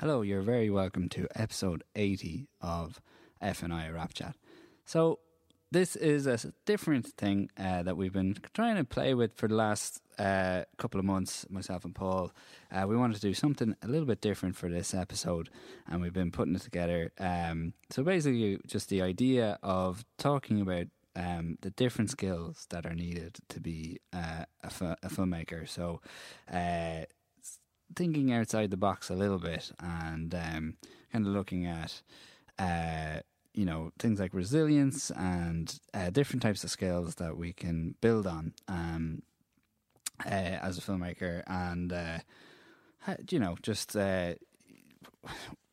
Hello, you're very welcome to episode 80 of FNI Wrap Chat. So, this is a different thing uh, that we've been trying to play with for the last uh, couple of months, myself and Paul. Uh, we wanted to do something a little bit different for this episode, and we've been putting it together. Um, so, basically, just the idea of talking about um, the different skills that are needed to be uh, a, a filmmaker. So, uh, thinking outside the box a little bit and um, kind of looking at uh, you know things like resilience and uh, different types of skills that we can build on um, uh, as a filmmaker and uh, you know just uh,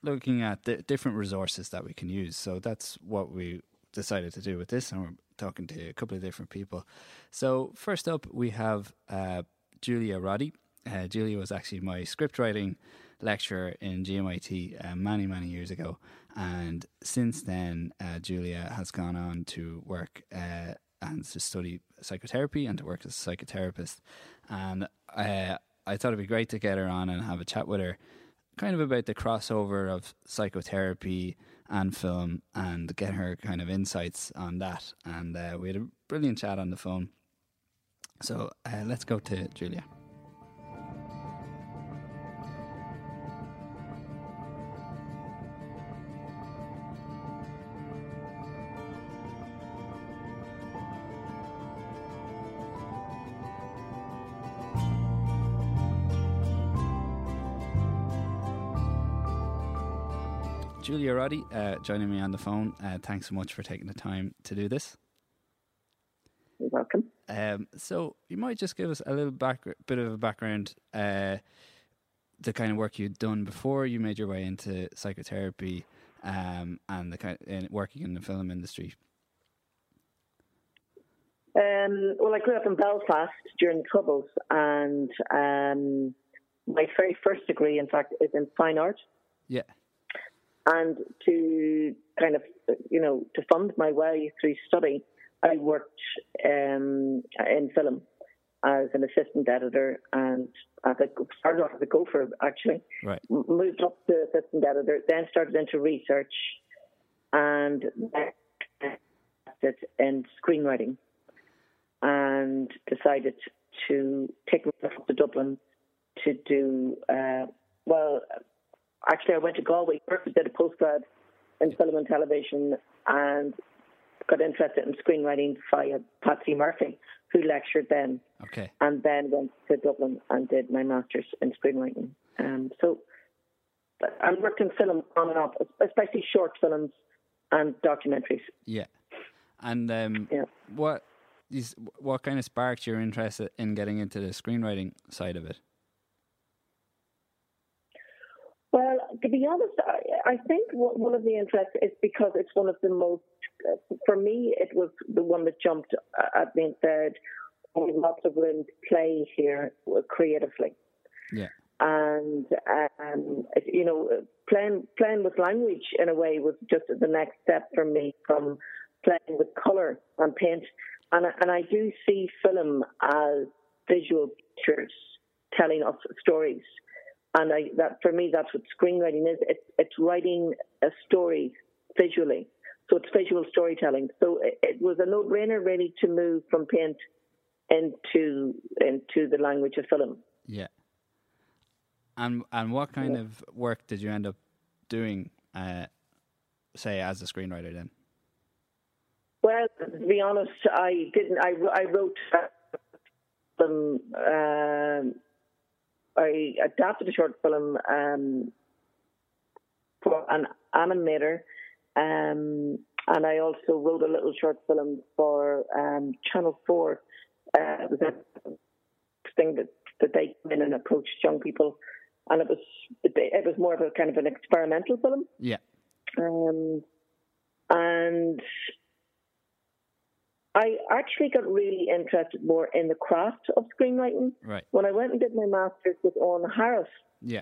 looking at the different resources that we can use. So that's what we decided to do with this and we're talking to a couple of different people. So first up we have uh, Julia Roddy uh, Julia was actually my script writing lecturer in GMIT uh, many, many years ago. And since then, uh, Julia has gone on to work uh, and to study psychotherapy and to work as a psychotherapist. And uh, I thought it'd be great to get her on and have a chat with her, kind of about the crossover of psychotherapy and film and get her kind of insights on that. And uh, we had a brilliant chat on the phone. So let's go to Julia. Julia Roddy uh, joining me on the phone. Uh, thanks so much for taking the time to do this. You're welcome. Um, so you might just give us a little back, bit of a background, uh, the kind of work you'd done before you made your way into psychotherapy, um, and the kind of, working in the film industry. Um, well, I grew up in Belfast during the Troubles, and um, my very first degree, in fact, is in fine art. Yeah and to kind of, you know, to fund my way through study, I worked um, in film as an assistant editor and as a, started off as a gopher actually. Right. Moved up to assistant editor, then started into research and then in screenwriting and decided to take myself to Dublin to do, uh, well, actually, I went to Galway first, did a postgrad in film and television, and got interested in screenwriting via Patsy Murphy, who lectured then. Okay. And then went to Dublin and did my master's in screenwriting. Um, so I worked in film on and off, especially short films and documentaries. Yeah. And um, yeah. what is what kind of sparked your interest in getting into the screenwriting side of it? Well, to be honest, I, I think one of the interests is because it's one of the most, for me, it was the one that jumped at me and said, oh, lots of room to play here creatively. Yeah. And, um, you know, playing, playing with language in a way was just the next step for me from playing with colour and paint. And, and I do see film as visual pictures telling us stories and I, that for me, that's what screenwriting is. It's, it's writing a story visually. So it's visual storytelling. So it, it was a no-brainer really to move from paint into into the language of film. Yeah. And and what kind yeah. of work did you end up doing, uh, say, as a screenwriter then? Well, to be honest, I didn't. I, I wrote some uh, I adapted a short film um, for an animator, um, and I also wrote a little short film for um, Channel Four. Uh, it was a thing that, that they came in and approached young people, and it was it, it was more of a kind of an experimental film. Yeah. Um, and I actually got really interested more in the craft of screenwriting. Right. When I went and did my master's with Owen Harris. Yeah.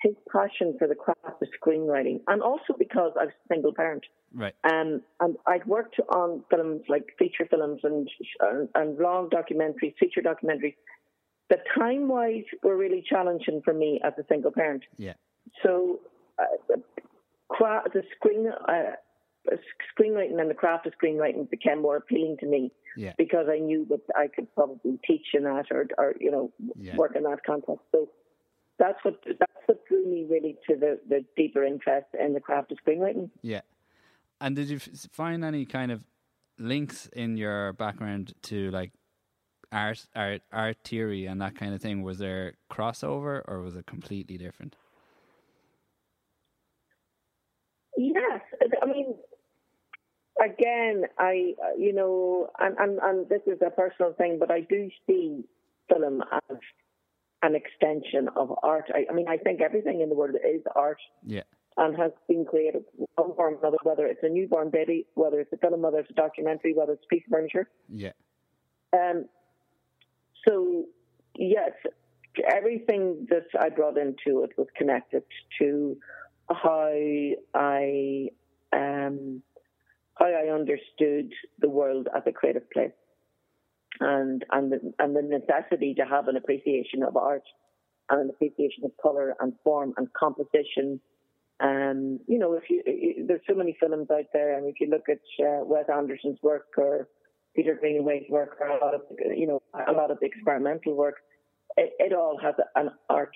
His passion for the craft of screenwriting, and also because I was a single parent. Right. Um, and I'd worked on films like feature films and and, and long documentaries, feature documentaries. The time wise were really challenging for me as a single parent. Yeah. So uh, the, the screen uh, screenwriting and the craft of screenwriting became more appealing to me yeah. because I knew that I could probably teach in that or, or you know, Yeah. work in that context. So that's what that's what drew me really to the, the deeper interest in the craft of screenwriting. Yeah. And did you find any kind of links in your background to like art, art, art theory and that kind of thing? Was there crossover or was it completely different? Yes, again, I you know, and, and and this is a personal thing, but I do see film as an extension of art. I, I mean, I think everything in the world is art Yeah. and has been created one form or another, whether it's a newborn baby, whether it's a film, whether it's a documentary, whether it's piece of furniture. Yeah. Um, so yes, everything that I brought into it was connected to how I um, how I understood the world as a creative place, and and the, and the necessity to have an appreciation of art and an appreciation of color and form and composition. Um, you know, if you there's so many films out there, and if you look at uh, Wes Anderson's work or Peter Greenaway's work or a lot of you know a lot of the experimental work, it, it all has an art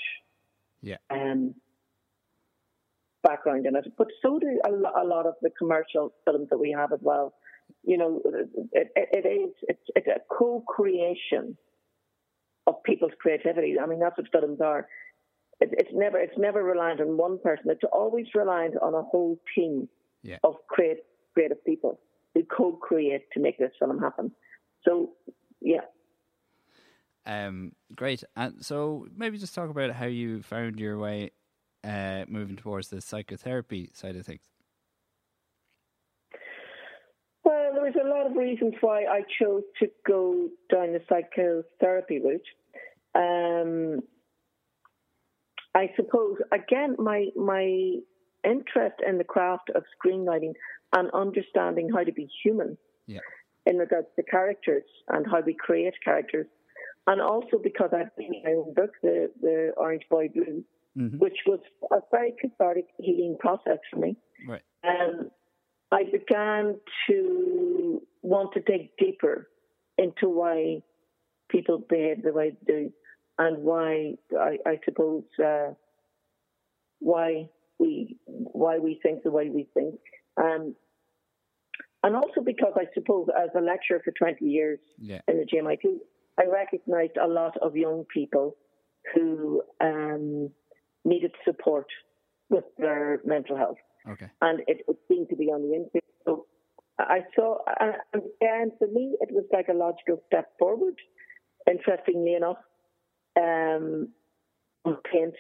Yeah. um, background in it. But so do a, a lot of the commercial films that we have as well. You know, it, it, it is it's, it's a co-creation of people's creativity. I mean, that's what films are. It, it's never it's never reliant on one person. It's always reliant on a whole team Yeah. of create, creative people who co-create to make this film happen. So, yeah. Um, great. And so maybe just talk about how you found your way uh, moving towards the psychotherapy side of things. Well, there was a lot of reasons why I chose to go down the psychotherapy route. Um, I suppose again, my my interest in the craft of screenwriting and understanding how to be human Yeah. in regards to characters and how we create characters, and also because I've been my own book, the the Orange Boy Blue, Mhm. which was a very cathartic healing process for me Right. um, I began to want to dig deeper into why people behave the way they do, and why I, I suppose uh, why we why we think the way we think, um, and also because I suppose as a lecturer for twenty years Yeah. in the GMIT, I recognised a lot of young people who um, needed support with their mental health Okay. and it, it seemed to be on the increase. So I saw, and and again, for me, it was like a logical step forward. Interestingly enough, um, from paint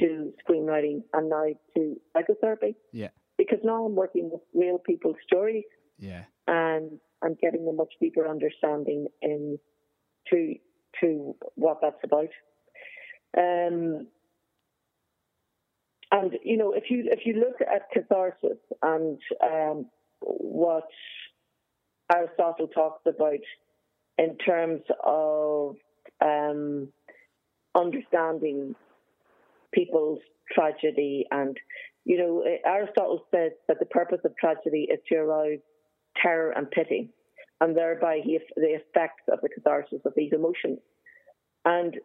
to screenwriting and now to psychotherapy, Yeah. because now I'm working with real people's stories Yeah. and I'm getting a much deeper understanding in to to what that's about. Um, and you know, if you if you look at catharsis and um, what Aristotle talks about in terms of um, understanding people's tragedy, and you know, Aristotle says that the purpose of tragedy is to arouse terror and pity, and thereby he, the effects of the catharsis of these emotions. And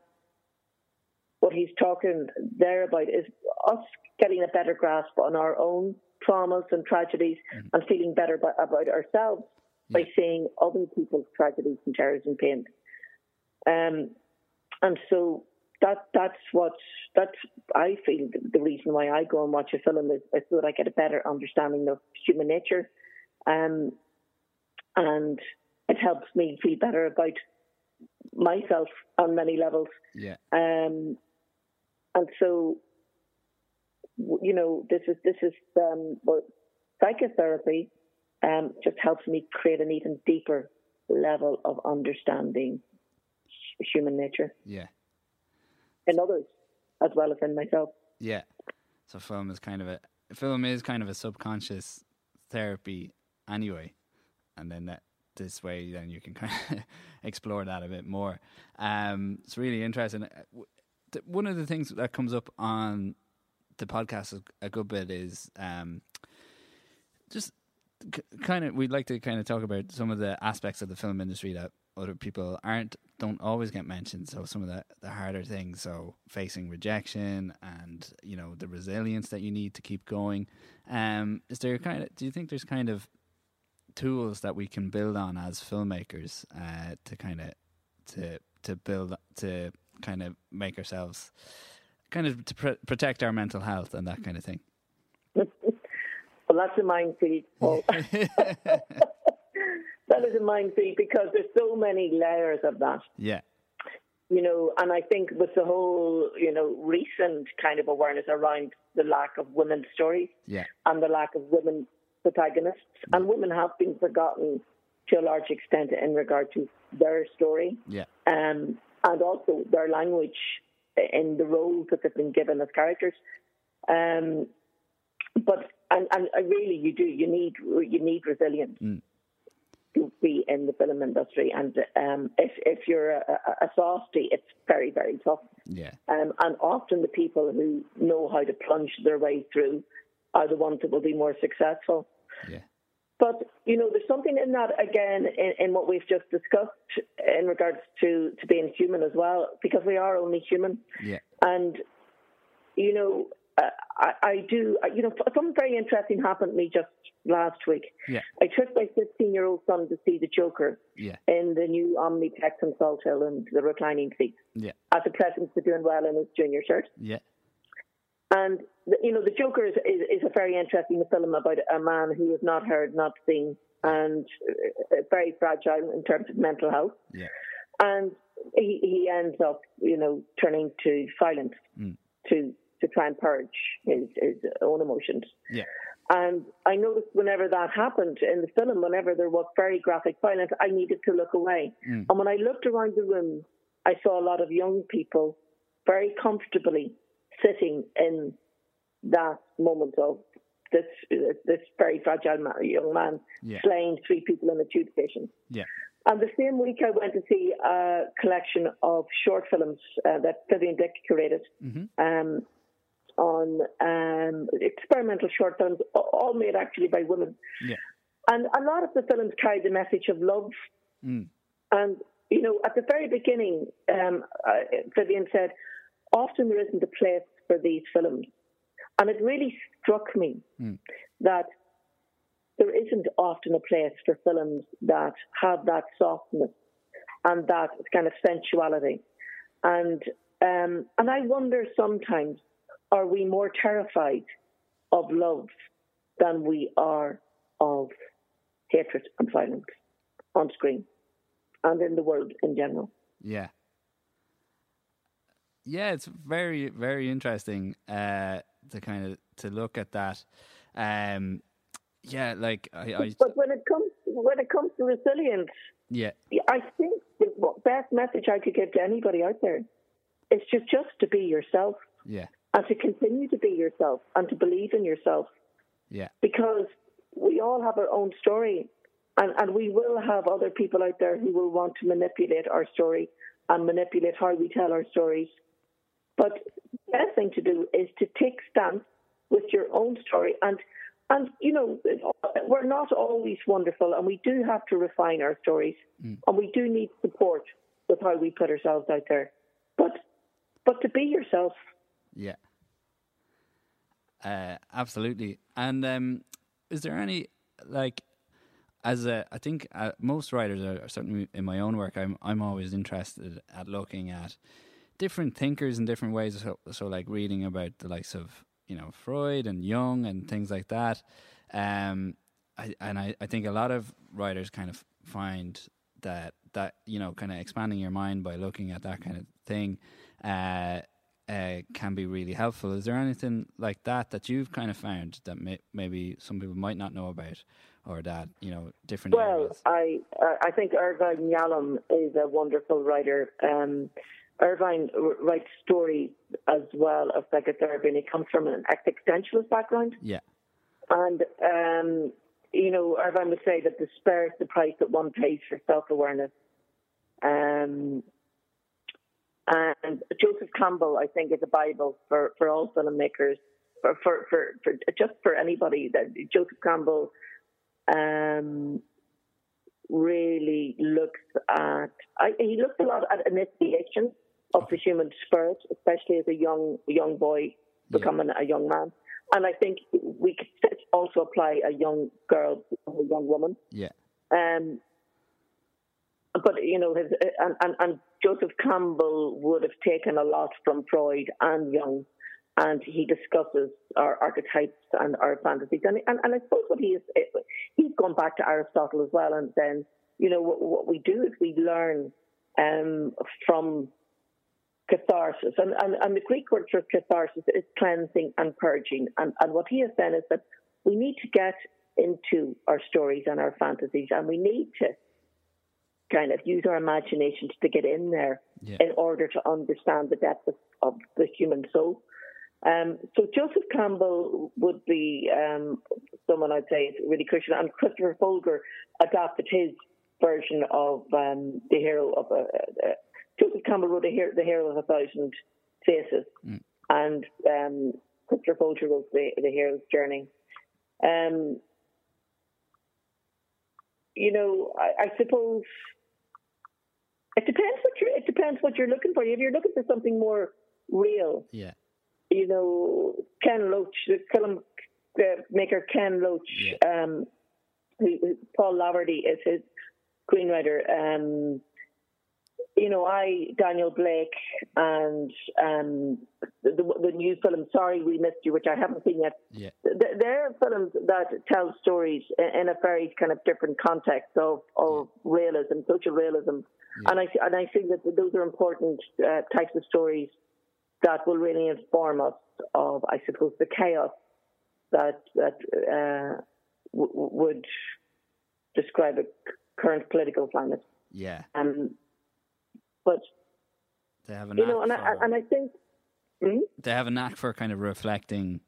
what he's talking there about is us getting a better grasp on our own traumas and tragedies Mhm. and feeling better by, about ourselves by seeing other people's tragedies and terrors and pain. Um, and so that that's what that's I feel the, the reason why I go and watch a film is, is so that I get a better understanding of human nature, um, and it helps me feel better about myself on many levels. Yeah. Um, and so, you know, this is this is um, well, psychotherapy um, just helps me create an even deeper level of understanding hu- human nature Yeah. in others as well as in myself. Yeah. So film is kind of a film is kind of a subconscious therapy anyway, and then that this way then you can kind of explore that a bit more. Um, it's really interesting. Uh, One of the things that comes up on the podcast a good bit is um, just c- kind of we'd like to kind of talk about some of the aspects of the film industry that other people aren't don't always get mentioned. So some of the the harder things, so facing rejection and you know the resilience that you need to keep going. Um, is there kind of do you think there's kind of tools that we can build on as filmmakers uh, to kind of to to build to kind of make ourselves kind of to pr- protect our mental health and that kind of thing. well, that's a minefield, Paul. that is a minefield because there's so many layers of that. Yeah. You know, and I think with the whole, you know, recent kind of awareness around the lack of women's stories yeah. and the lack of women protagonists, and women have been forgotten to a large extent in regard to their story. Yeah. Um, and also their language in the roles that they've been given as characters. Um, but and, and really, you do you need you need resilience mm. to be in the film industry, and um, if if you're a, a, softy, it's very very tough. Yeah. Um, and often the people who know how to plunge their way through are the ones that will be more successful. Yeah. But you know, there's something in that again in, in, what we've just discussed in regards to to being human as well, because we are only human. Yeah. And you know, uh, I, I, do. You know, something very interesting happened to me just last week. Yeah. I took my 15 year old son to see the Joker. Yeah. In the new Omniplex in Salthill and the reclining seats. Yeah. As a present for doing well in his junior cert. Yeah. And you know, the Joker is, is, is a very interesting film about a man who is not heard, not seen, and uh, very fragile in terms of mental health. Yeah. And he, he ends up, you know, turning to violence mm. to to try and purge his, his own emotions. Yeah. And I noticed whenever that happened in the film, whenever there was very graphic violence, I needed to look away. Mm. And when I looked around the room, I saw a lot of young people very comfortably sitting in that moment of this this very fragile young man yeah. slaying three people in a tube station. Yeah. And the same week, I went to see a collection of short films uh, that Vivienne Dick curated mm-hmm. um, on um, experimental short films, all made actually by women. Yeah. And a lot of the films carried the message of love. Mm. And, you know, at the very beginning, um, uh, Vivienne said, often there isn't a place for these films. And it really struck me mm. that there isn't often a place for films that have that softness and that kind of sensuality. And um, and I wonder sometimes, are we more terrified of love than we are of hatred and violence on screen and in the world in general? Yeah. Yeah, it's very, very interesting uh, to kind of to look at that. Um, yeah, like I, I, But when it comes when it comes to resilience, yeah, I think the best message I could give to anybody out there is just just to be yourself. Yeah. And to continue to be yourself and to believe in yourself. Yeah. Because we all have our own story, and and we will have other people out there who will want to manipulate our story and manipulate how we tell our stories. But the best thing to do is to take stance with your own story. And and you know we're not always wonderful and we do have to refine our stories. Mm. and we do need support with how we put ourselves out there. But but to be yourself. Yeah. Uh, absolutely. And um, is there any like as a i think uh, most writers are certainly in my own work i'm i'm always interested at looking at different thinkers in different ways so, so like reading about the likes of you know Freud and Jung and things like that. Um, I, and I, I think a lot of writers kind of find that that you know kind of expanding your mind by looking at that kind of thing uh, uh, can be really helpful. Is there anything like that that you've kind of found that may, maybe some people might not know about, or that you know different? Well, areas? I I think Irvin Yalom is a wonderful writer. Um, Irvin writes stories as well as psychotherapy, and he comes from an existentialist background. Yeah. And, um, you know, Irvin would say that despair is the price that one pays for self awareness. Um, and Joseph Campbell, I think, is a Bible for, for all filmmakers for for, for, for just for anybody that Joseph Campbell um, really looks at. I, he looks a lot at initiation of the human spirit, especially as a young young boy becoming yeah. a young man. And I think we could also apply a young girl, a young woman. Yeah. Um, but you know, his, and, and, and Joseph Campbell would have taken a lot from Freud and Jung, and he discusses our archetypes and our fantasies. And, and, and I suppose what he is, he's gone back to Aristotle as well, and then you know what, what we do is we learn um, from catharsis. And, and, and, the Greek word for catharsis is cleansing and purging. And, and what he has said is that we need to get into our stories and our fantasies, and we need to kind of use our imaginations to get in there yeah. in order to understand the depth of, of the human soul. Um, so Joseph Campbell would be um, someone I'd say is really crucial, and Christopher Vogler adapted his version of um, the hero of a, a, Joseph Campbell wrote the hero, the hero of a thousand faces, mm. and um, Christopher Vogler wrote the, the hero's journey. Um, you know, I, I suppose it depends what you're. It depends what you're looking for. If you're looking for something more real, yeah. You know, Ken Loach, the film maker Ken Loach, yeah. um, Paul Laverty is his screenwriter. Um, you know, I, Daniel Blake, and um, the, the, new film "Sorry We Missed You," which I haven't seen yet. Yeah. They're films that tell stories in a very kind of different context of, of yeah. realism, social realism, yeah. and I and I think that those are important uh, types of stories that will really inform us of, I suppose, the chaos that that uh, w- would describe a current political climate. Yeah. Um, but they have a you know, and I, and I think hmm? they have a knack for kind of reflecting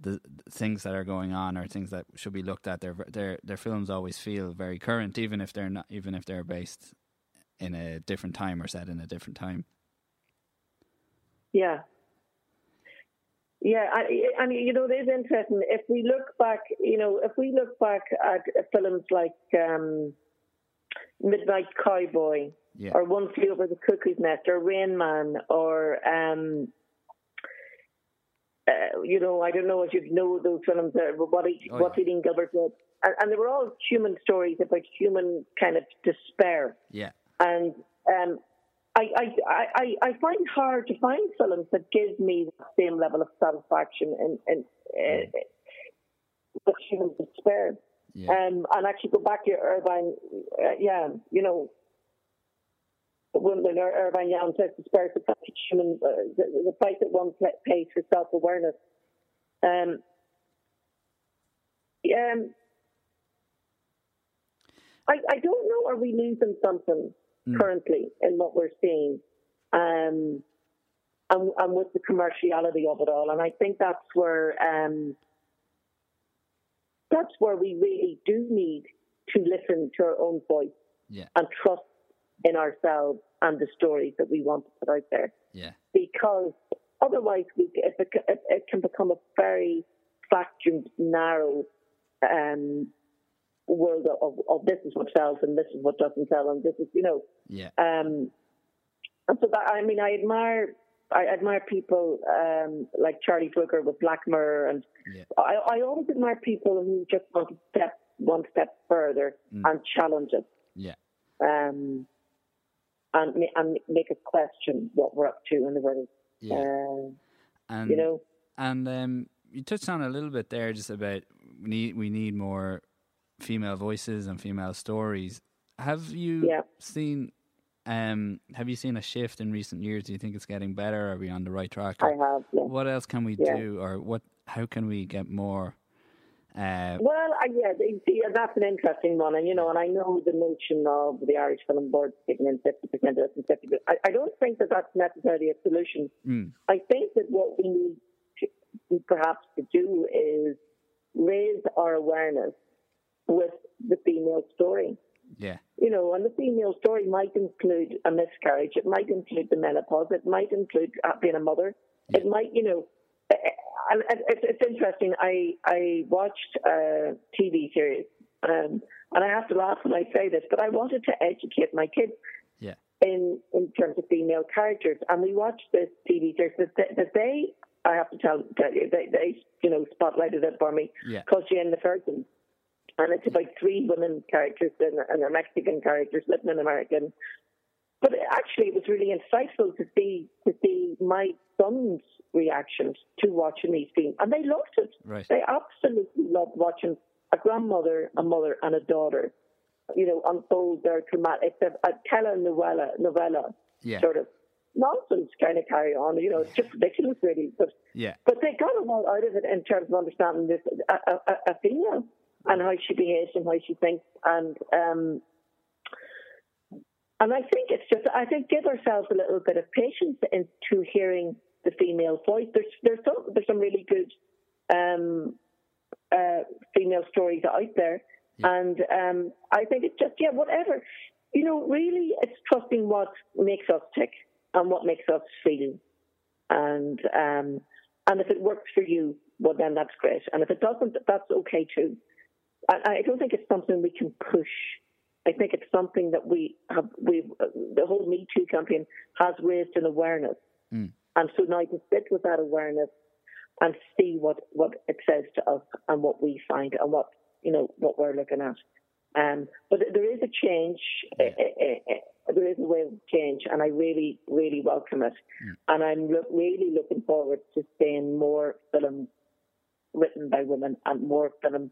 the, the, things that are going on or things that should be looked at. Their their their films always feel very current, even if they're not, even if they're based in a different time or set in a different time. Yeah. Yeah, I, I mean, you know, it is interesting. If we look back, you know, if we look back at films like um, Midnight Cowboy, yeah. or One Flew Over the Cuckoo's Nest, or Rain Man, or um, uh, you know, I don't know if you know those films. Uh, what oh, what yeah. Eating Gilbert did, and, and, they were all human stories about human kind of despair. Yeah, and um, I, I, I, I find it hard to find films that give me the same level of satisfaction and and uh, with human despair. Yeah. Um, and actually go back to Irvin, uh, yeah, you know, when Irvin Yalom says despair is the human, uh, the, the price that one pays for self awareness. Um, um, I, I don't know, are we losing something mm. currently in what we're seeing? Um, and, and, with the commerciality of it all. And I think that's where um, that's where we really do need to listen to our own voice yeah. and trust in ourselves and the stories that we want to put out there. Yeah. Because otherwise, we, it, it, it can become a very fractured, narrow um, world of, of this is what sells and this is what doesn't sell and this is, you know. Yeah. Um, and so that, I mean, I admire I admire people um, like Charlie Brooker with Black Mirror, and yeah. I, I always admire people who just want to step one step further mm. and challenge it. Yeah. Um, and and make us question what we're up to in the world. Yeah. Uh, and you know, and um, you touched on a little bit there, just about we need we need more female voices and female stories. Have you yeah. seen? Um, have you seen a shift in recent years? Do you think it's getting better? Are we on the right track? I have. Yeah. What else can we yeah. do, or what? How can we get more? Uh, well, I, yeah, yeah, that's an interesting one, and you know, and I know the notion of the Irish Film Board taking in fifty percent of this fifty. I, I don't think that that's necessarily a solution. Mm. I think that what we need to, perhaps to do is raise our awareness with the female story. Yeah. You know, and the female story might include a miscarriage. It might include the menopause. It might include being a mother. Yeah. It might, you know, and it's, it's interesting. I I watched a TV series, um, and I have to laugh when I say this, but I wanted to educate my kids. Yeah. In in terms of female characters, and we watched this TV series that they, that they I have to tell, tell you, they, they you know spotlighted it for me. Yeah. Called Jane the Virgin, and it's about three women characters and, and they're Mexican characters living in American. But actually, it was really insightful to see to see my son's reactions to watching these films, and they loved it. Right. They absolutely loved watching a grandmother, a mother, and a daughter, you know, unfold their dramatic, it's a, a telenovela novella Yeah. sort of nonsense kind of carry on. You know, it's just ridiculous, really. But Yeah. but they got a lot out of it in terms of understanding this a, a, a female and how she behaves and how she thinks and um and I think it's just I think give ourselves a little bit of patience into hearing the female voice. There's there's some there's some really good um uh female stories out there. Yeah. And um I think it's just yeah, whatever. You know, really it's trusting what makes us tick and what makes us feel. And um and if it works for you, well then that's great. And if it doesn't, that's okay too. I, I don't think it's something we can push. I think it's something that we have. We the whole Me Too campaign has raised an awareness, Mm. and so now to sit with that awareness and see what what it says to us and what we find and what you know what we're looking at. Um, but there is a change. Yeah. eh, eh, eh, there is a way of change, and I really, really welcome it. Mm. And I'm lo- really looking forward to seeing more films written by women and more film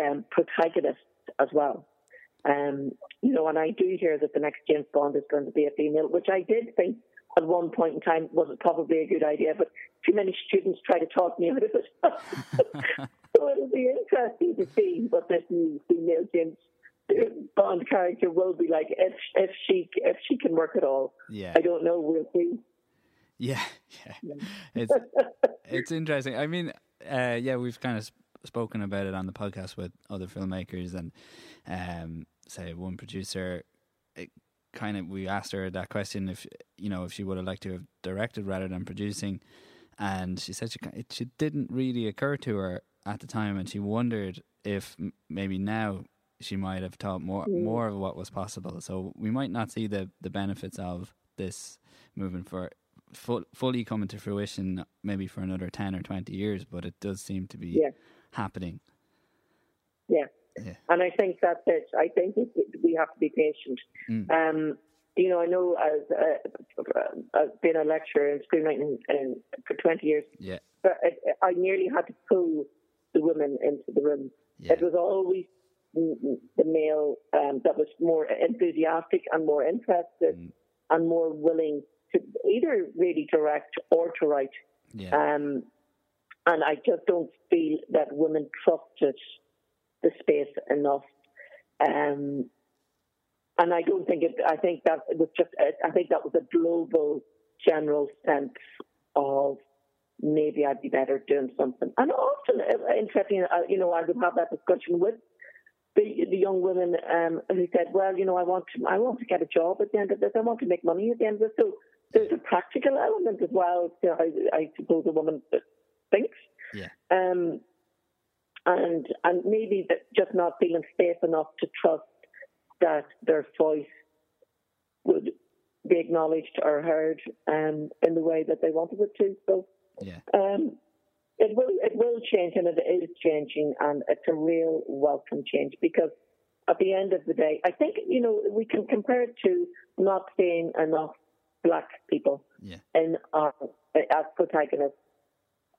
um, protagonists as well. Um, you know, and I do hear that the next James Bond is going to be a female, which I did think at one point in time was probably a good idea, but too many students try to talk me out of it. so it'll be interesting to see what this new female James Bond character will be like if if she if she can work at all. Yeah. I don't know. We'll see. Yeah, yeah. It's it's interesting. I mean, uh, yeah, we've kind of sp- spoken about it on the podcast with other filmmakers, and um, say one producer, it kind of we asked her that question if you know if she would have liked to have directed rather than producing, and she said she it she didn't really occur to her at the time, and she wondered if maybe now she might have thought more hmm. more of what was possible. So we might not see the the benefits of this movement for full, fully coming to fruition maybe for another 10 or 20 years but it does seem to be Yeah. happening Yeah. Yeah. And I think that's it. I think it, we have to be patient. Mm. Um, you know, I know as uh, I've been a lecturer in screenwriting in, for 20 years, yeah but I, I nearly had to pull the women into the room. yeah It was always the male um, that was more enthusiastic and more interested Mm. and more willing to either really direct or to write. yeah Um, and I just don't feel that women trusted the space enough. Um, and I don't think it, I think that it was just, I think that was a global general sense of maybe I'd be better doing something. And often, uh, interesting, uh, you know, I would have that discussion with the, the young women um, who said, well, you know, I want to, I want to get a job at the end of this. I want to make money at the end of this. So there's a practical element as well to how I suppose a woman thinks. yeah Um, and and maybe that just not feeling safe enough to trust that their voice would be acknowledged or heard um, in the way that they wanted it to. So yeah um, it will it will change, and it is changing, and it's a real welcome change because at the end of the day, I think you know we can compare it to not seeing enough black people yeah in our as protagonists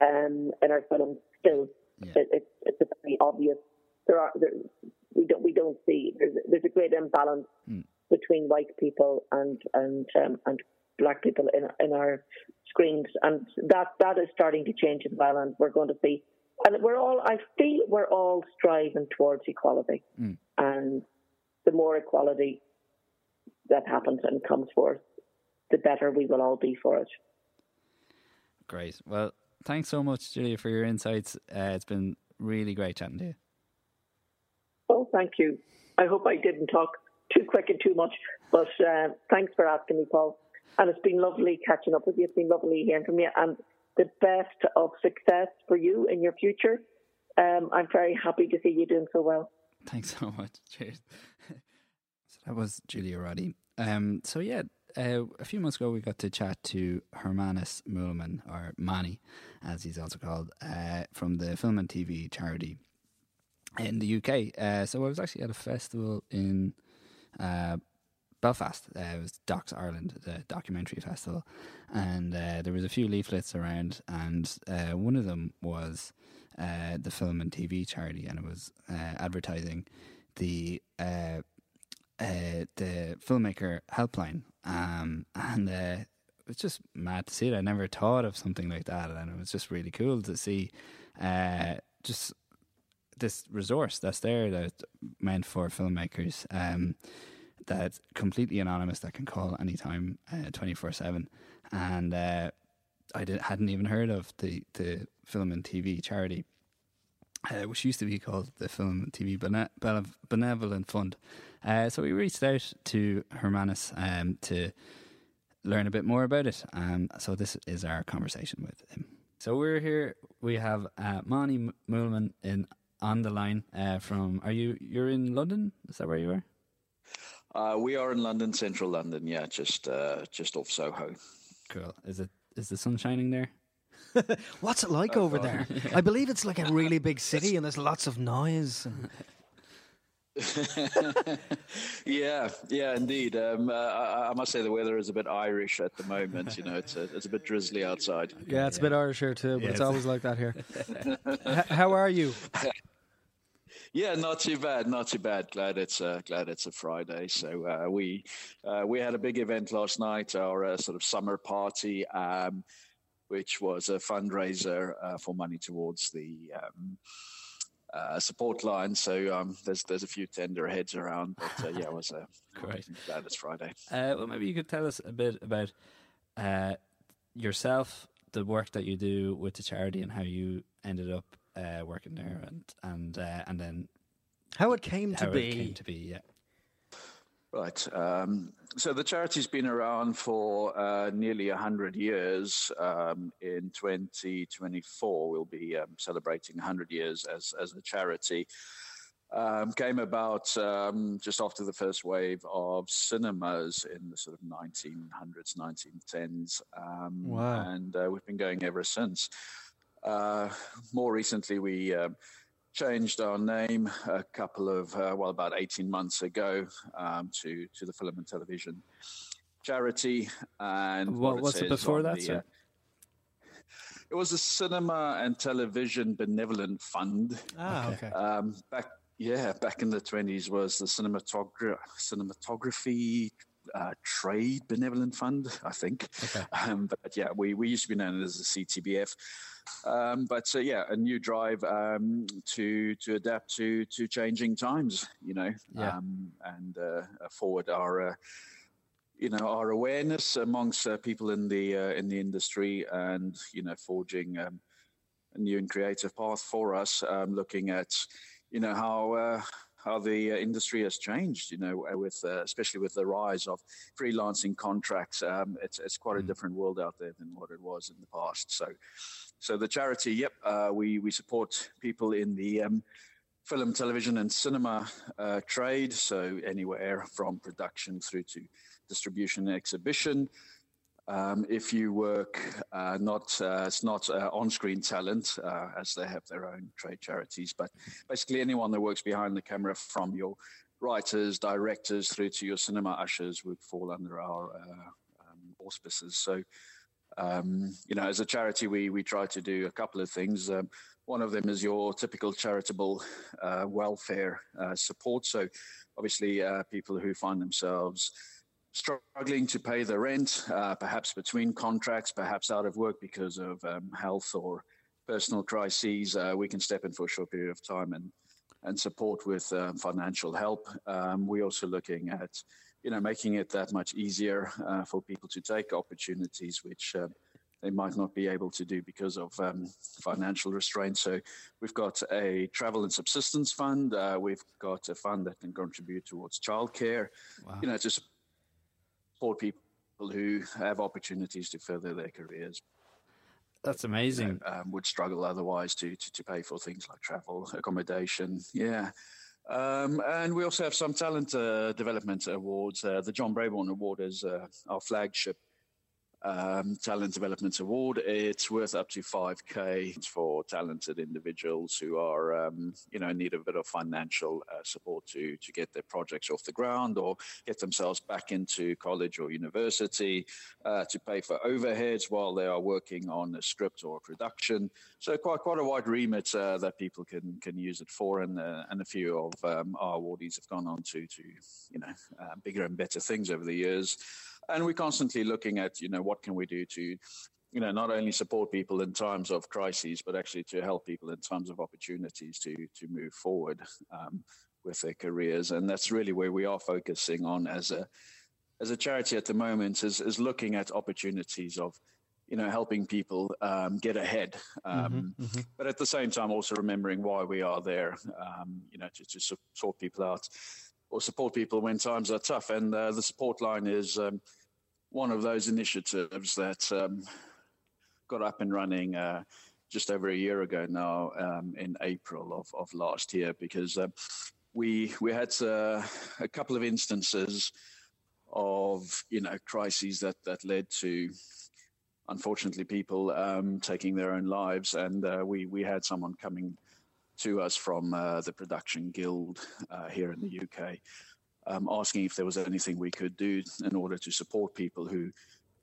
um, in our films. Still, yeah it, it, it's a very obvious. There are there, we don't we don't see there's, there's a great imbalance Mm. between white people and and um, and black people in in our screens, and that that is starting to change as well. And we're going to see, and we're all I feel we're all striving towards equality, Mm. and the more equality that happens and comes forth, the better we will all be for it. great well thanks so much Julia for your insights uh, it's been really great chatting to you Oh, thank you. I hope I didn't talk too quick and too much, but uh, thanks for asking me, Paul. And it's been lovely catching up with you. It's been lovely hearing from you. And the best of success for you in your future. Um, I'm very happy to see you doing so well. Thanks so much. Cheers. so that was Julia Roddy. Um, so yeah, uh, a few months ago we got to chat to Hermanus Moolman, or Mannie, as he's also called, uh, from the Film and TV charity in the UK. Uh, so I was actually at a festival in uh, Belfast. Uh, it was Docs Ireland, the documentary festival, and uh, there was a few leaflets around, and one of them was the film and TV charity, and it was advertising the uh, the filmmaker helpline, um, and it was just mad to see it. I never thought of something like that, and it was just really cool to see. uh, just this resource that's there that's meant for filmmakers. Um, that's completely anonymous that can call anytime, uh, twenty four seven, and uh, I did, hadn't even heard of the the film and TV charity, uh, which used to be called the Film and TV Bene- Benevolent Fund. Uh, so we reached out to Hermanus um, to learn a bit more about it. Um, so this is our conversation with him. So we're here. We have uh, Mannie Moolman in on the line uh, from. Are you? You're in London? Is that where you are? Uh, we are in London, central London. Yeah, just uh, just off Soho. Cool. Is it is the sun shining there? What's it like oh, over God. there? I believe it's like a really big city and there's lots of noise. yeah, yeah, indeed. Um, uh, I, I, must say the weather is a bit Irish at the moment. You know, it's a, it's a bit drizzly outside. Yeah, it's yeah. a bit Irish here too, but yeah, it's, it's always like that here. how are you? Yeah, not too bad, not too bad. Glad it's uh, glad it's a Friday. So uh, we uh, we had a big event last night, our uh, sort of summer party, um, which was a fundraiser uh, for money towards the. Um, uh, support line, so um, there's there's a few tender heads around, but yeah, it was uh, great. Glad it's Friday. well, maybe you could tell us a bit about yourself, the work that you do with the charity, and how you ended up uh, working there, and and uh, and then how it came how to be. It came to be, yeah. Right. Um, so the charity's been around for uh, nearly 100 years. Um, in 2024, we'll be um, celebrating 100 years as, as a charity. Um, came about um, just after the first wave of cinemas in the sort of 1900s, 1910s. Um, wow. And uh, we've been going ever since. Uh, more recently, we changed our name a couple of, uh, well, about 18 months ago um, to, to the Film and Television Charity. And what, what what's it before that? The, uh, it was a Cinema and Television Benevolent Fund. Ah, okay. Um, back, yeah, back in the 20s was the cinematogra- cinematography uh, Trade Benevolent Fund, I think. Okay. Um, but yeah, we, we used to be known as the CTBF. Um, but uh, yeah, a new drive um, to to adapt to to changing times, you know, yeah. um, and uh, forward our. Uh, you know our awareness amongst uh, people in the uh, in the industry, and you know forging um, a new and creative path for us. Um, looking at you know how uh, how the uh, industry has changed. You know, with uh, especially with the rise of freelancing contracts, um, it's it's quite a mm. different world out there than what it was in the past. So, so the charity, yep, uh, we we support people in the um, film, television, and cinema uh, trade. So anywhere from production through to distribution and exhibition. Um, if you work uh, not uh, it's not uh, on-screen talent uh, as they have their own trade charities, but basically anyone that works behind the camera, from your writers, directors through to your cinema ushers, would fall under our uh, um, auspices. So, um, you know, as a charity, we we try to do a couple of things. Um, one of them is your typical charitable uh, welfare support. So, obviously, people who find themselves struggling to pay the rent, uh, perhaps between contracts, perhaps out of work because of um, health or personal crises, uh, we can step in for a short period of time and and support with um, financial help. Um, we're also looking at, you know, making it that much easier uh, for people to take opportunities which uh, they might not be able to do because of um, financial restraints. So we've got a travel and subsistence fund. Uh, we've got a fund that can contribute towards childcare. Wow. You know, to support people who have opportunities to further their careers. That's amazing. You know, um, would struggle otherwise to, to, to pay for things like travel, accommodation. Yeah. Um, and we also have some talent uh, development awards. Uh, the John Brabourne Award is uh, our flagship um, Talent Development Award. It's worth up to 5K for talented individuals who are, um, you know, need a bit of financial uh, support to, to get their projects off the ground or get themselves back into college or university, uh, to pay for overheads while they are working on a script or a production. So quite quite a wide remit uh, that people can can use it for, and uh, and a few of um, our awardees have gone on to to you know uh, bigger and better things over the years and we're constantly looking at you know what can we do to you know not only support people in times of crises but actually to help people in times of opportunities to to move forward um, with their careers and that's really where we are focusing on as a as a charity at the moment is is looking at opportunities of you know helping people um, get ahead um, mm-hmm, mm-hmm. but at the same time also remembering why we are there um, you know to, to sort people out or support people when times are tough. And uh, the support line is um, one of those initiatives that um, got up and running uh, just over a year ago now um, in April of, of last year because uh, we we had uh, a couple of instances of you know crises that that led to unfortunately people um, taking their own lives and uh, we we had someone coming to us from uh, the Production Guild uh, here in the UK, um, asking if there was anything we could do in order to support people who,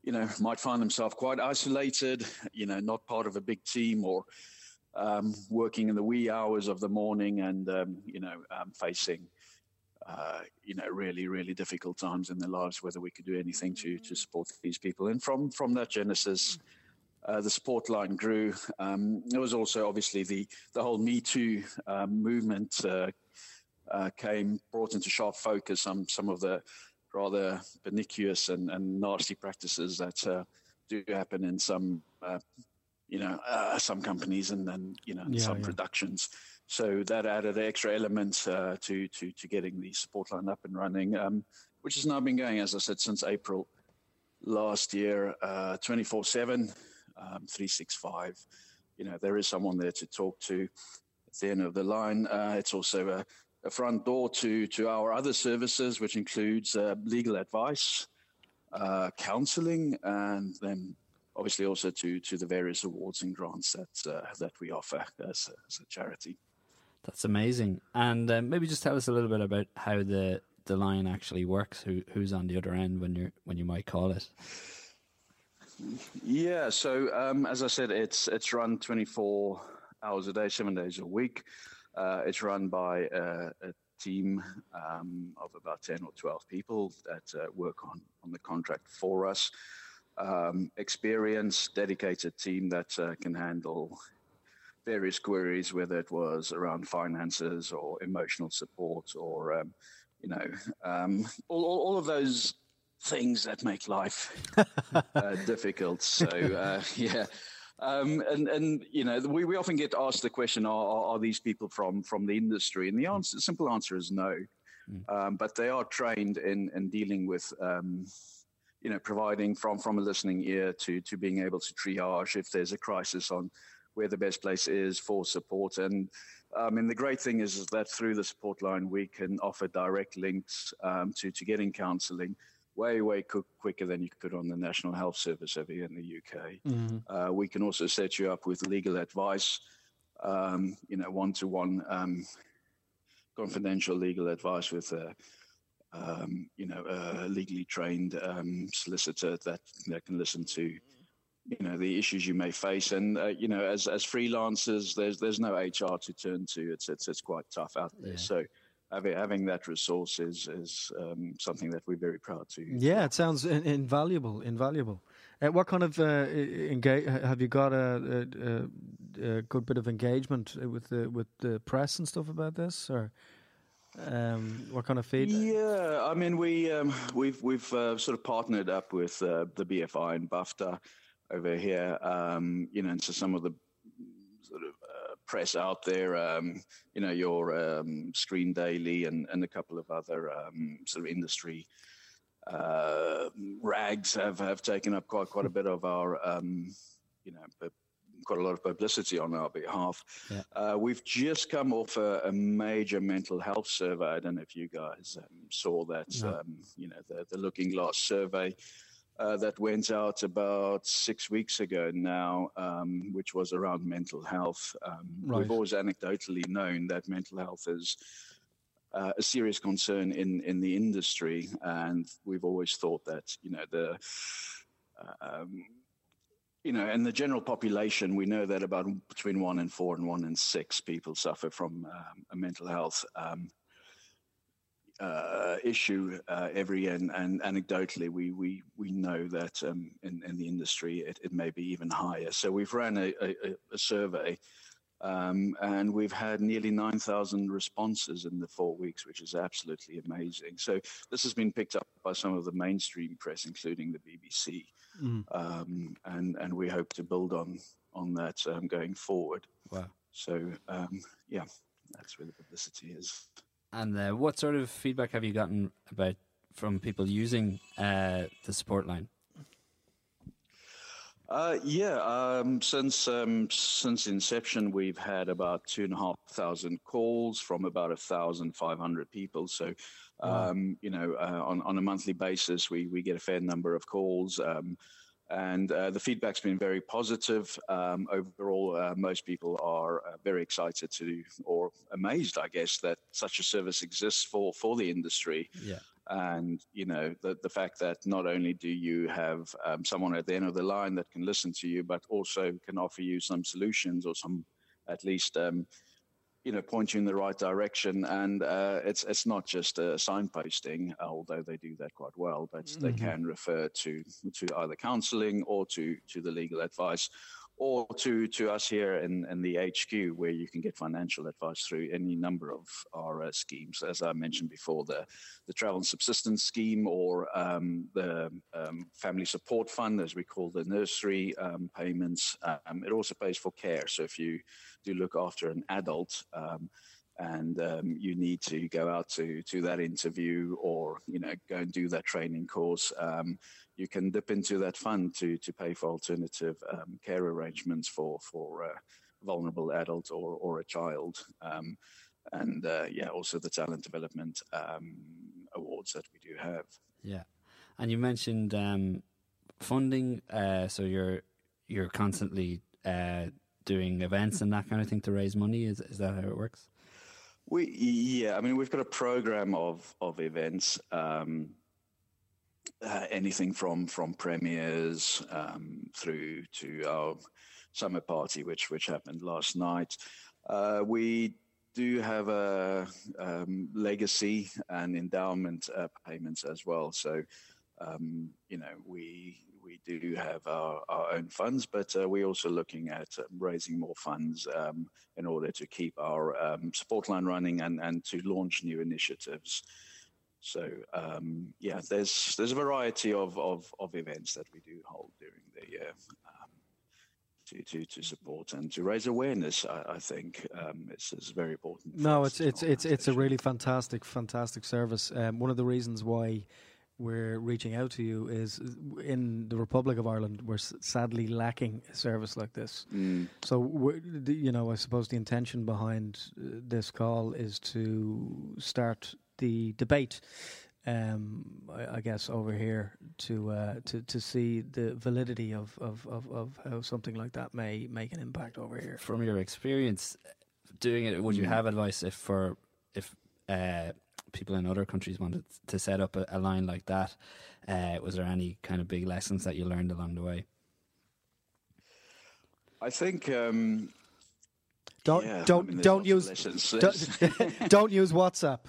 you know, might find themselves quite isolated, you know, not part of a big team or um, working in the wee hours of the morning and, um, you know, um, facing. Uh, you know, really, really difficult times in their lives. Whether we could do anything to to support these people, and from from that genesis, uh, the support line grew. Um, there was also obviously the the whole Me Too um, movement uh, uh, came brought into sharp focus some some of the rather pernicious and, and nasty practices that uh, do happen in some uh, you know some companies and then you know yeah, some yeah. productions. So that added an extra element to to to getting the support line up and running, um, which has now been going, as I said, since April last year, twenty four seven um, 365. You know, there is someone there to talk to at the end of the line. Uh, it's also a, a, front door to, to our other services, which includes uh, legal advice, uh, counseling, and then obviously also to, to the various awards and grants that, uh, that we offer as, as a charity. That's amazing. And uh, maybe just tell us a little bit about how the the line actually works. Who who's on the other end when you when you might call it? Yeah, so um, as I said, it's it's run 24 hours a day, seven days a week. Uh, it's run by a, a team um, of about 10 or 12 people that uh, work on, on the contract for us. Um, experienced, dedicated team that uh, can handle various queries, whether it was around finances or emotional support or, um, you know, um, all, all, of those things that make life uh, difficult. So uh, yeah. Um, and and you know we, we often get asked the question: Are, are these people from from the industry? And the answer, simple answer is no. Mm. Um, but they are trained in in dealing with um, you know providing from from a listening ear to to being able to triage if there's a crisis on where the best place is for support. And I mean the great thing is, is that through the support line we can offer direct links um, to to getting counselling way, way quicker than you could on the National Health Service over here in the UK. Mm-hmm. Uh, we can also set you up with legal advice, um, you know, one to one confidential legal advice with a, um, you know, a legally trained um, solicitor that, that can listen to, you know, the issues you may face. And, uh, you know, as, as freelancers, there's, there's no HR to turn to. It's, it's, it's quite tough out there. Yeah. So, having, having that resource is, is um, something that we're very proud to. Yeah, it sounds in, invaluable. Invaluable. Uh, what kind of uh, engage have you got a, a, a, good bit of engagement with the with the press and stuff about this, or um, what kind of feedback? Yeah, I mean we um, we've we've uh, sort of partnered up with uh, the BFI and BAFTA over here, um, you know, and so some of the sort of press out there, um, you know, your um, Screen Daily and, and a couple of other um, sort of industry uh, rags have, have taken up quite quite a bit of our, um, you know, quite a lot of publicity on our behalf. Yeah. Uh, we've just come off a, a, major mental health survey. I don't know if you guys um, saw that. No. Um, you know, the, the Looking Glass survey. Uh, that went out about six weeks ago now, um, which was around mental health. Um, Right. We've always anecdotally known that mental health is uh, a serious concern in, in the industry, and we've always thought that you know the um, you know, in the general population, we know that about between one and four and one in six people suffer from um, a mental health um, uh, issue uh, every year. And, and anecdotally, we, we, we know that um, in, in the industry, it, it may be even higher. So we've ran a, a, a survey. Um, and we've had nearly 9,000 responses in the four weeks, which is absolutely amazing. So, this has been picked up by some of the mainstream press, including the BBC Mm. um, and and we hope to build on on that um, going forward. Wow. So um, yeah, that's where the publicity is. And uh, what sort of feedback have you gotten about from people using uh, the support line? Uh, yeah, um, since um, since inception, we've had about two and a half thousand calls from about a thousand five hundred people. So, um, you know, uh, on on a monthly basis, we we get a fair number of calls. And uh, the feedback's been very positive. Um, overall, uh, most people are uh, very excited to, or amazed, I guess, that such a service exists for, for the industry. Yeah. And you know the the fact that not only do you have um, someone at the end of the line that can listen to you, but also can offer you some solutions or some, at least, um, you know, point you in the right direction. And uh, it's it's not just uh, signposting, although they do that quite well, but they can refer to to either counselling or to to the legal advice. Or to, to us here in, in the HQ, where you can get financial advice through any number of our uh, schemes. As I mentioned before, the, the travel and subsistence scheme or um, the um, family support fund, as we call the nursery um, payments. Um, it also pays for care. So if you do look after an adult, um, and um, you need to go out to to that interview or you know go and do that training course um, you can dip into that fund to to pay for alternative um, care arrangements for for uh, vulnerable adult or or a child um, and uh, yeah also the talent development um, awards that we do have Yeah, and you mentioned um, funding, uh, so you're you're constantly uh, doing events and that kind of thing to raise money. Is is that how it works? We yeah, I mean we've got a program of of events, um, uh, anything from from premieres um, through to our summer party, which which happened last night. Uh, we do have a um, legacy and endowment uh, payments as well. So um, you know we we do have our, our own funds, but uh, we're also looking at um, raising more funds um, in order to keep our um, support line running and, and to launch new initiatives. So um, yeah, there's there's a variety of, of, of events that we do hold during the year um, to, to, to support and to raise awareness. I, I think um, it's, it's very important. No, it's it's it's it's a really fantastic, fantastic service. Um, one of the reasons why we're reaching out to you is in the Republic of Ireland, we're s- sadly lacking a service like this. Mm. So, the- you know, I suppose the intention behind uh, this call is to start the debate. Um, I, I guess over here to uh, to to see the validity of, of, of, of how something like that may make an impact over here. From your experience doing it, would you Mm. have advice if for if uh, people in other countries wanted to set up a, a line like that? Uh, was there any kind of big lessons that you learned along the way? I think. Um, Don't yeah, don't mean, don't use don't, don't use WhatsApp.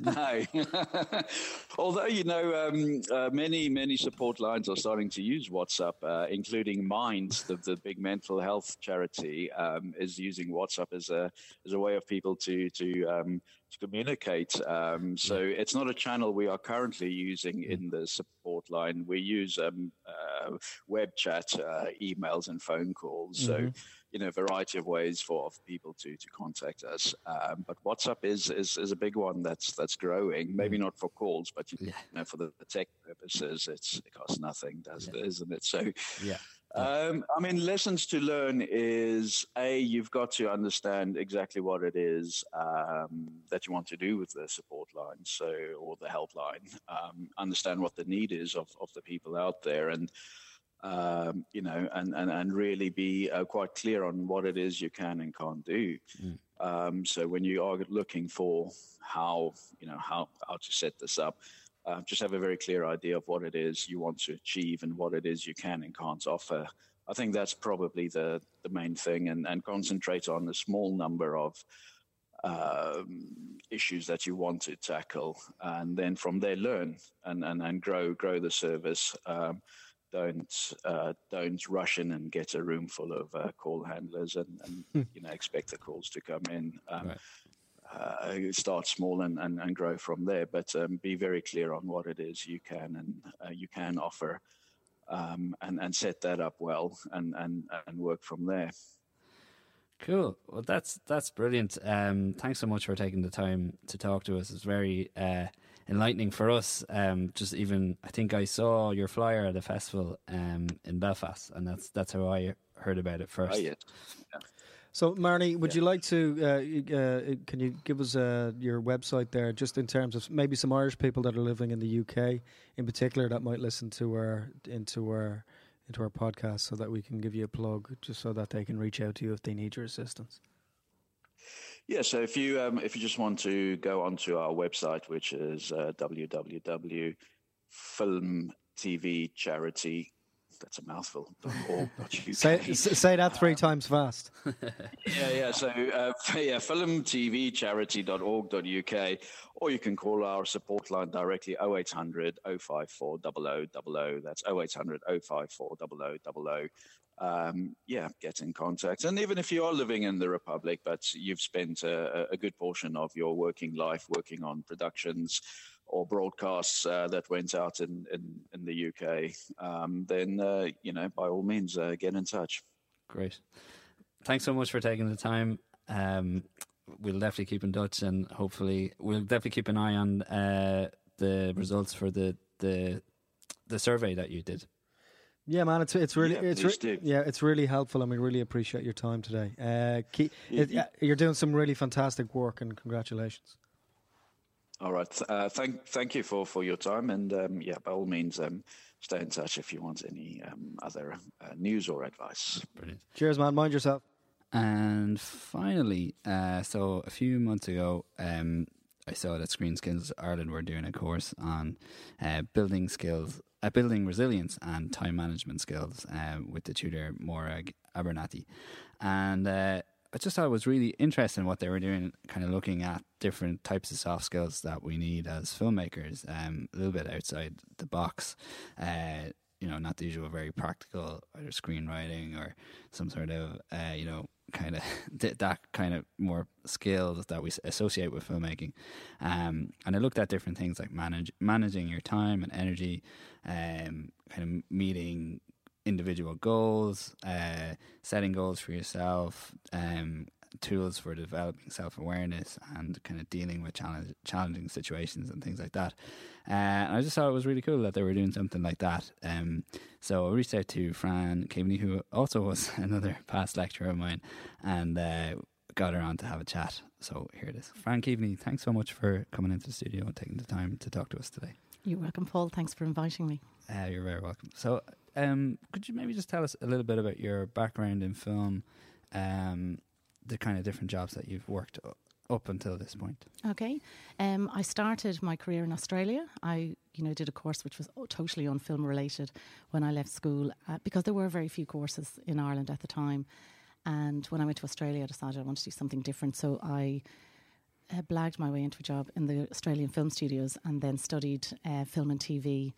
no. Although, you know, um, uh, many, many support lines are starting to use WhatsApp, uh, including Minds, the, the big mental health charity, um, is using WhatsApp as a, as a way of people to, to, um, to communicate. Um, so it's not a channel we are currently using in the support line. We use um, uh, web chat, uh, emails, and phone calls. So you know, variety of ways for of people to to contact us. Um, but WhatsApp is, is is a big one that's that's growing. Maybe not for calls, but you Yeah. know, for the, the tech purposes, it's it costs nothing, does it? Isn't it? So Yeah. Um, I mean, lessons to learn is a you've got to understand exactly what it is um, that you want to do with the support line, so or the helpline. Um, understand what the need is of, of the people out there, and um, you know, and and and really be uh, quite clear on what it is you can and can't do. Mm. Um, so when you are looking for how you know how how to set this up uh, just have a very clear idea of what it is you want to achieve and what it is you can and can't offer. I think that's probably the, the main thing, and, and concentrate on a small number of um, issues that you want to tackle, and then from there learn and, and, and grow grow the service. Um, don't uh, don't rush in and get a room full of uh, call handlers and, and hmm. you know expect the calls to come in. Um, right uh, start small and, and, and, grow from there. But um, be very clear on what it is you can and uh, you can offer, um, and and set that up well and and and work from there. Cool. Well, that's that's brilliant. Um, thanks so much for taking the time to talk to us. It's very uh, enlightening for us. Um, just even, I think I saw your flyer at a festival um, in Belfast, and that's that's how I heard about it first. Oh, yeah. yeah. So, Mannie, would yeah. you like to? Uh, uh, can you give us uh, your website there, just in terms of maybe some Irish people that are living in the UK, in particular, that might listen to our into our into our podcast, so that we can give you a plug, just so that they can reach out to you if they need your assistance. Yeah, so if you um, if you just want to go onto our website, which is uh, www.filmtvcharity that's a mouthful. say, say that three times fast. yeah, yeah. So, uh, yeah, filmtvcharity.org.uk, or you can call our support line directly 0800 054 0000. That's 0800 054 0000. Um, yeah, get in contact. And even if you are living in the Republic, but you've spent a, a good portion of your working life working on productions, or broadcasts uh, that went out in, in, in the UK, um, then, uh, you know, by all means, uh, get in touch. Great. Thanks so much for taking the time. Um, we'll definitely keep in touch and hopefully we'll definitely keep an eye on uh, the results for the, the, the survey that you did. Yeah, man, it's it's really yeah, it's re- yeah, it's really helpful, and we really appreciate your time today. Uh, keep, it, you're doing some really fantastic work, and congratulations. All right. Uh, thank thank you for, for your time, and um, yeah, by all means, um, stay in touch if you want any um, other uh, news or advice. Brilliant. Cheers, man. Mind yourself. And finally, uh, so a few months ago, um, I saw that Screen Skills Ireland were doing a course on uh, building skills, uh, building resilience and time management skills uh, with the tutor Morag Abernathy, and I just thought it was really interesting what they were doing, kind of looking at different types of soft skills that we need as filmmakers, um, a little bit outside the box. Uh, you know, not the usual very practical either screenwriting or some sort of, uh, you know, kind of that kind of more skills that we associate with filmmaking. Um, and I looked at different things like manage, managing your time and energy, um, kind of meeting individual goals, uh, setting goals for yourself, um, tools for developing self awareness, and kind of dealing with challenge, challenging situations and things like that. Uh, and I just thought it was really cool that they were doing something like that. Um, so I reached out to Fran Keaveney, who also was another past lecturer of mine, and uh, got her on to have a chat. So here it is. Fran Keaveney, thanks so much for coming into the studio and taking the time to talk to us today. You're welcome, Paul. Thanks for inviting me. Uh, you're very welcome. So um, could you maybe just tell us a little bit about your background in film, um, the kind of different jobs that you've worked up until this point? Okay, um, I started my career in Australia. I, you know, did a course which was totally on film related when I left school uh, because there were very few courses in Ireland at the time. And when I went to Australia, I decided I wanted to do something different. So I uh, blagged my way into a job in the Australian film studios and then studied uh, film and TV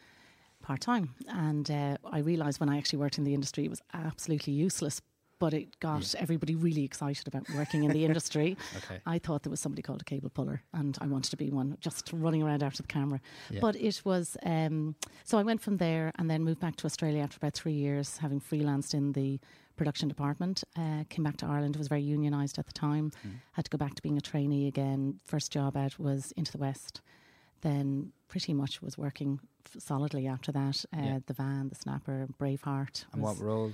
part time. And uh, I realised when I actually worked in the industry, it was absolutely useless. But it got yeah. everybody really excited about working in the industry. okay. I thought there was somebody called a cable puller, and I wanted to be one, just running around after the camera. Yeah. But it was um, so I went from there and then moved back to Australia after about three years, having freelanced in the production department. Uh, came back to Ireland. It was very unionised at the time. Mm. Had to go back to being a trainee again. First job out was into the West then pretty much was working f- solidly after that. Uh, Yeah. The Van, The Snapper, Braveheart. And what roles?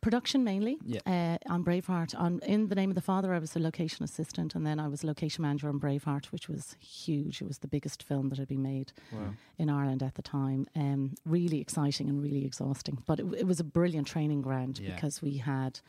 Production mainly. Yeah. Uh, on Braveheart, on in the name of the father, I was a location assistant, and then I was location manager on Braveheart, which was huge. It was the biggest film that had been made Wow. in Ireland at the time. Um, really exciting and really exhausting, but it, it was a brilliant training ground Yeah. because we had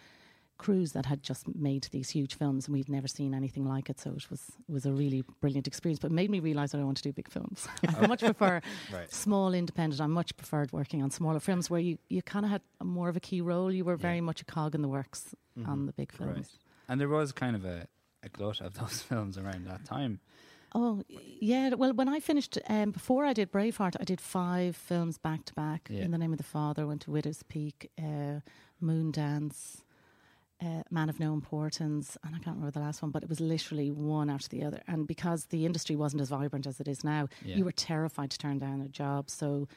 crews that had just made these huge films and we'd never seen anything like it. So it was was a really brilliant experience, but it made me realise that I want to do big films. I much prefer Right. small independent. I much preferred working on smaller films where you, you kind of had more of a key role. You were very Yeah. much a cog in the works on the big films. Right. And there was kind of a, a glut of those films around that time. Oh, yeah. Well, when I finished, um, before I did Braveheart, I did five films back to back. In the Name of the Father, went to Widow's Peak, uh, Moondance, uh, Man of No Importance, and I can't remember the last one, but it was literally one after the other. And because the industry wasn't as vibrant as it is now, Yeah. you were terrified to turn down a job. So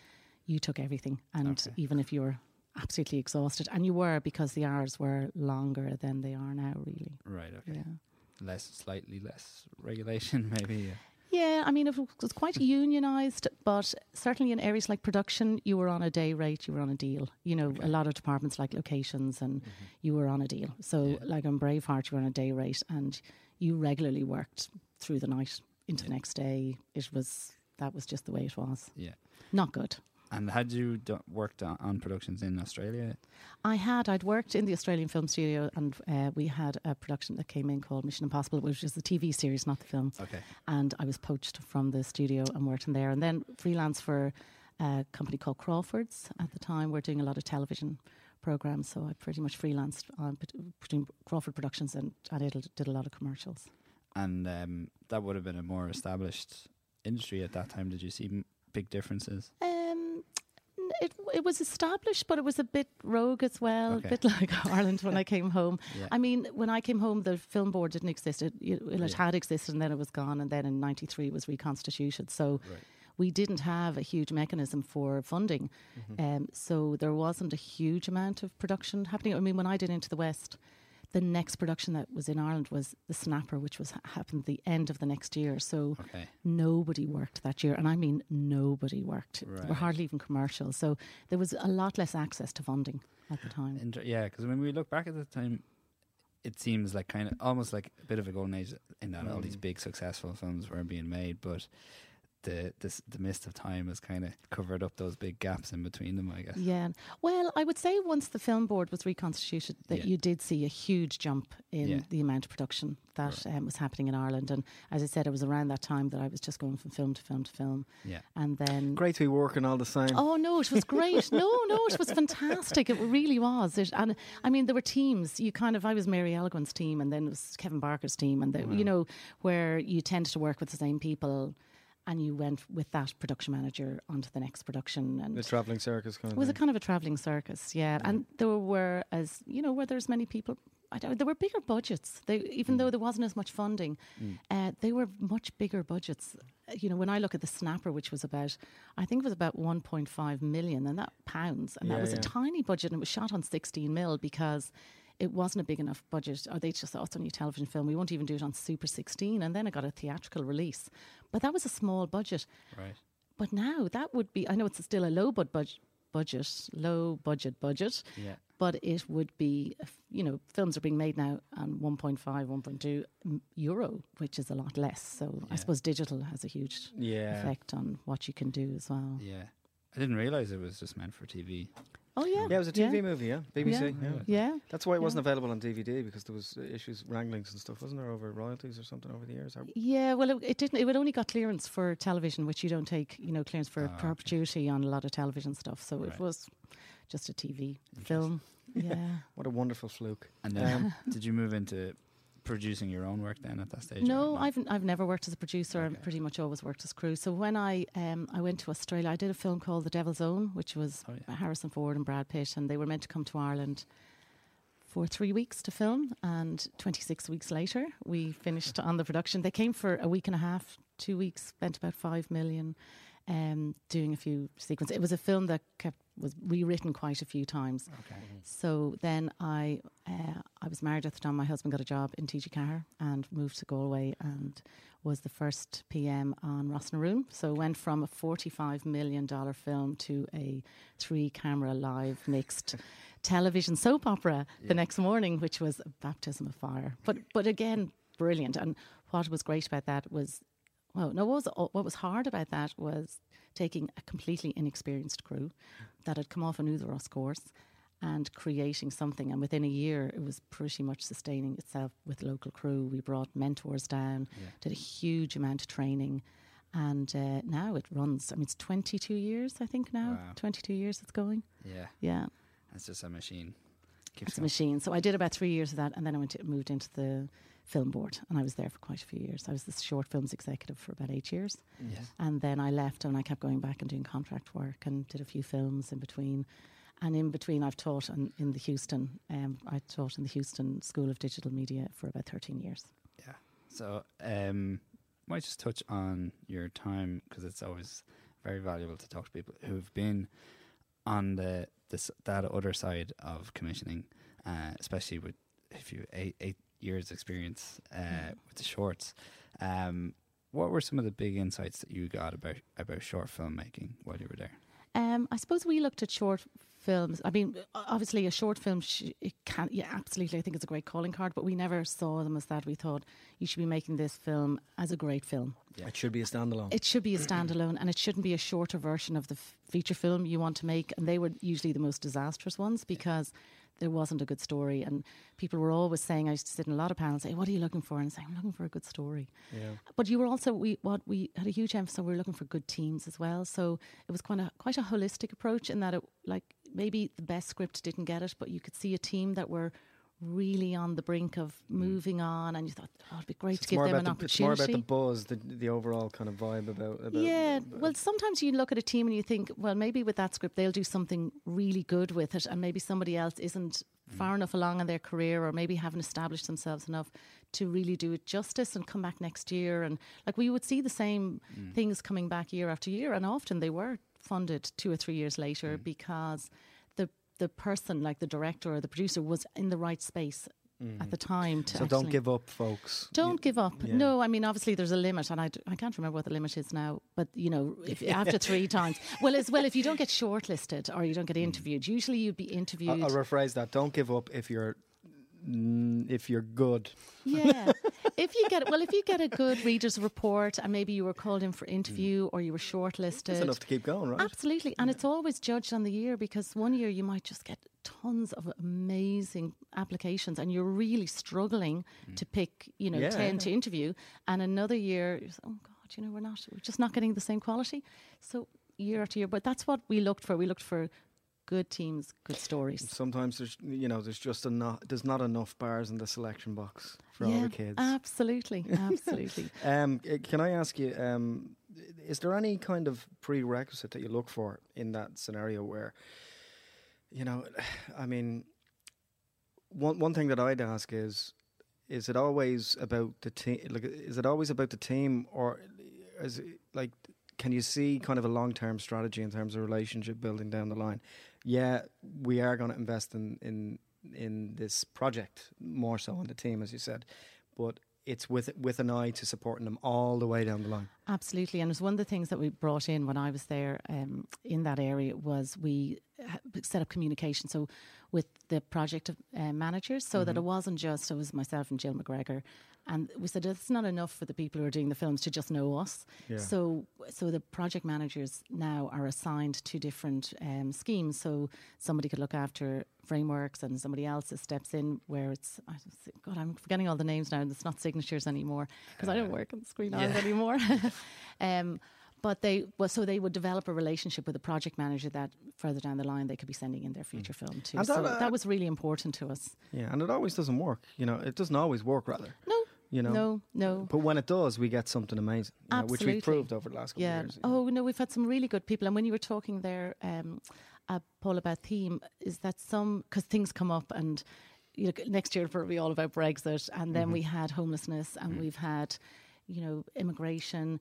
you took everything. And Okay. even if you were absolutely exhausted, and you were because the hours were longer than they are now, really. Right. Okay. Yeah. Less, slightly less regulation, maybe. Yeah. Yeah, I mean, it was quite unionised, but certainly in areas like production, you were on a day rate, you were on a deal. You know, a lot of departments like locations, and mm-hmm. you were on a deal. So, Yeah. like on Braveheart, you were on a day rate, and you regularly worked through the night into the next day. It was that was just the way it was. Yeah. Not good. And had you do, worked on, on productions in Australia? I had. I'd worked in the Australian Film Studio, and uh, we had a production that came in called Mission Impossible, which is the TV series, not the film. Okay. and I was poached from the studio and worked in there. And then freelance for a company called Crawford's at the time. We're doing a lot of television programs, so I pretty much freelanced on between Crawford Productions and I did, did a lot of commercials. And um, that would have been a more established industry at that time. Did you see big differences? N- it it was established, but it was a bit rogue as well, Okay. a bit like Ireland when I came home. Yeah. I mean, when I came home, the film board didn't exist. It, it, it Yeah. had existed and then it was gone, and then in '93 it was reconstituted. So Right. we didn't have a huge mechanism for funding. Um, so there wasn't a huge amount of production happening. I mean, when I did Into the West, the next production that was in Ireland was The Snapper, which was happened the end of the next year. So Okay. nobody worked that year, and I mean nobody worked. There Right. were hardly even commercials. So there was a lot less access to funding at the time. Inter- yeah, because when we look back at the time, it seems like kind of almost like a bit of a golden age in that all these mm. big successful films were being made, but the the, the mist of time has kind of covered up those big gaps in between them. I guess. Yeah. Well, I would say once the film board was reconstituted, that Yeah. you did see a huge jump in Yeah. the amount of production that um, was happening in Ireland. And as I said, it was around that time that I was just going from film to film to film. Yeah. And then. Great to be working all the same. Oh no, it was great. no, no, it was fantastic. It really was. It, and I mean, there were teams. You kind of, I was Mary Elegant's team, and then it was Kevin Barker's team, and the, you know, where you tended to work with the same people, and you went with that production manager onto the next production, and The travelling circus kind it of was a kind of a travelling circus, yeah. And there were, as you know, where there's many people. I don't, there were bigger budgets. They, even though there wasn't as much funding, uh, they were much bigger budgets. Uh, You know, when I look at the Snapper, which was about, I think it was about 1.5 million, and that pounds, and that was yeah. a tiny budget, and it was shot on 16 mil because it wasn't a big enough budget. Or they just thought, oh, it's only a television film. We won't even do it on Super 16, and then it got a theatrical release. But that was a small budget. Right. But now that would be, I know it's still a low bud budget, budget, low budget budget, Yeah. but it would be, you know, films are being made now on 1.5, 1.2 euro, which is a lot less. So Yeah. I suppose digital has a huge Yeah. effect on what you can do as well. Yeah. I didn't realize it was just meant for TV. Oh, yeah. Yeah, it was a TV movie, yeah. BBC, Yeah. yeah. Yeah. That's why it wasn't Yeah. available on DVD because there was uh, issues, wranglings and stuff, wasn't there, over royalties or something over the years? Or- Yeah, well, it, it didn't. It only got clearance for television, which you don't take, you know, clearance for Ah, okay. perpetuity on a lot of television stuff. So Right. it was just a TV film. Yeah. What a wonderful fluke. And then, did you move into producing your own work then at that stage? No, I've I've never worked as a producer. Okay. I've pretty much always worked as crew. So when I um I went to Australia, I did a film called The Devil's Own, which was Oh, yeah. Harrison Ford and Brad Pitt, and they were meant to come to Ireland for three weeks to film, and 26 weeks later we finished on the production. They came for a week and a half, two weeks, spent about five million. Um, doing a few sequences. It was a film that kept was rewritten quite a few times. Okay. So then I uh, I was married at the time. My husband got a job in TG Car and moved to Galway and was the first PM on Ros na Rún. So went from a forty-five million dollar film to a three-camera live mixed television soap opera yeah. the next morning, which was a baptism of fire. But but again, brilliant. And what was great about that was, well, no, what was what was hard about that was taking a completely inexperienced crew that had come off an Údarás course and creating something. And within a year, it was pretty much sustaining itself with local crew. We brought mentors down, yeah. did a huge amount of training. And uh, now it runs, I mean, it's 22 years, I think now. Wow. 22 years it's going. Yeah. Yeah. It's just a machine. Keeps it's going. a machine. So I did about three years of that. And then I went to, moved into the film board and I was there for quite a few years. I was the short films executive for about eight years. And then I left and I kept going back and doing contract work and did a few films in between. And in between, I've taught in, in the Huston. Um, I taught in the Huston School of Digital Media for about thirteen years. Yeah. So, um, might just touch on your time because it's always very valuable to talk to people who've been on the this that other side of commissioning, uh, especially with if you eight eight years experience uh, mm. with the shorts. Um, what were some of the big insights that you got about about short filmmaking while you were there? Um, I suppose we looked at short films. I mean, obviously, a short film, sh- it can, yeah, absolutely. I think it's a great calling card, but we never saw them as that. We thought you should be making this film as a great film. Yeah. It should be a standalone. It should be a standalone, and it shouldn't be a shorter version of the f- feature film you want to make. And they were usually the most disastrous ones because there wasn't a good story. And people were always saying, I used to sit in a lot of panels, say, "What are you looking for?" And say, "I'm looking for a good story." Yeah. But you were also we what we had a huge emphasis. On, we were looking for good teams as well. So it was quite a quite a holistic approach in that it like maybe the best script didn't get it, but you could see a team that were really on the brink of mm. moving on, and you thought, oh, it'd be great so to give them an the, opportunity. It's more about the buzz, the, the overall kind of vibe about. about yeah, about well, sometimes you look at a team and you think, well, maybe with that script they'll do something really good with it, and maybe somebody else isn't mm. far enough along in their career, or maybe haven't established themselves enough to really do it justice and come back next year. And like we would see the same mm. things coming back year after year, and often they were funded two or three years later mm. because the person, like the director or the producer, was in the right space Mm. at the time. To so don't give up, folks. Don't give up. Yeah. No, I mean obviously there's a limit, and I d- I can't remember what the limit is now. But you know, if after three times, well, as well, if you don't get shortlisted or you don't get mm. interviewed, usually you'd be interviewed. I'll, I'll rephrase that. Don't give up if you're if you're good. Yeah. if you get well, if you get a good reader's report and maybe you were called in for interview mm. or you were shortlisted, it's enough to keep going, right? Absolutely, and yeah. it's always judged on the year because one year you might just get tons of amazing applications and you're really struggling mm. to pick, you know, yeah, ten yeah. to interview, and another year, oh God, you know, we're not, we're just not getting the same quality. So year after year, but that's what we looked for. We looked for good teams, good stories. Sometimes there's you know there's just enough there's not enough bars in the selection box for yeah, all the kids. Absolutely, absolutely. um, can I ask you? Um, is there any kind of prerequisite that you look for in that scenario where, you know, I mean, one one thing that I'd ask is, is it always about the team? Like, is it always about the team, or is it like can you see kind of a long term strategy in terms of relationship building down the line? Yeah, we are going to invest in in in this project more so on the team, as you said, but it's with with an eye to supporting them all the way down the line. Absolutely, and it was one of the things that we brought in when I was there um, in that area was we set up communication. So with the project uh, managers, so mm-hmm. that it wasn't just it was myself and Jill McGregor and we said it's not enough for the people who are doing the films to just know us. Yeah. So, so the project managers now are assigned to different um, schemes. So somebody could look after frameworks, and somebody else steps in where it's God, I'm forgetting all the names now. It's not signatures anymore because uh, I don't work on the Screen yeah. anymore. um, but they well, so they would develop a relationship with a project manager that further down the line they could be sending in their feature mm. film too. And so that, uh, that was really important to us. Yeah, and it always doesn't work. You know, it doesn't always work. Rather, no, you know, no, no. But when it does, we get something amazing, know, which we've proved over the last couple yeah. of years. Oh no, we've had some really good people. And when you were talking there, um, uh, Paul, about theme, is that some because things come up and. You know, next year it'll be all about Brexit, and then mm-hmm. we had homelessness, and mm we've had, you know, immigration,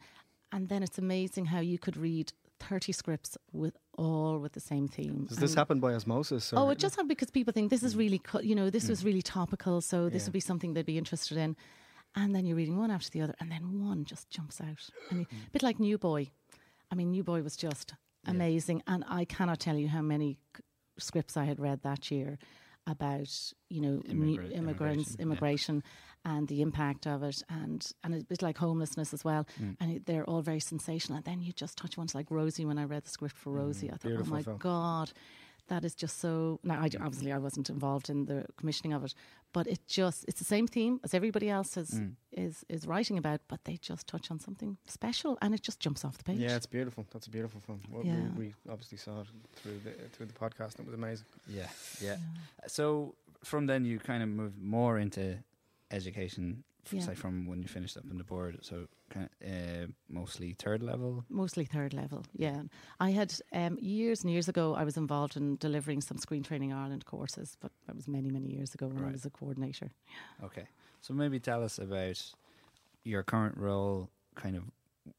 and then it's amazing how you could read 30 scripts with all with the same theme. Does this happen by osmosis? Oh, it just happened because people think this is really, co- you know, this was really topical, so this Yeah. would be something they'd be interested in. And then you're reading one after the other, and then one just jumps out. And you, a bit like New Boy. I mean, New Boy was just amazing, and I cannot tell you how many scripts I had read that year about, you know, Immigra- immigrants, immigration, yeah. and the impact of it, and and a bit like homelessness as well. Mm. And it, they're all very sensational. And then you just touch ones like Rosie. When I read the script for Rosie, I thought, oh my film. god, that is just so. Now, I, obviously, I wasn't involved in the commissioning of it, but it just—it's the same theme as everybody else is Mm. is is writing about, but they just touch on something special, and it just jumps off the page. Yeah, it's beautiful. That's a beautiful film. Well, Yeah. we, we obviously saw it through the through the podcast. and It was amazing. Yeah, yeah. So from then you kind of moved more into education, f- Yeah. say from when you finished up in the board. So kind of, uh, mostly third level. Mostly third level, yeah. I had um, years and years ago. I was involved in delivering some Screen Training Ireland courses, but that was many, many years ago when I was a coordinator. Okay. So maybe tell us about your current role, kind of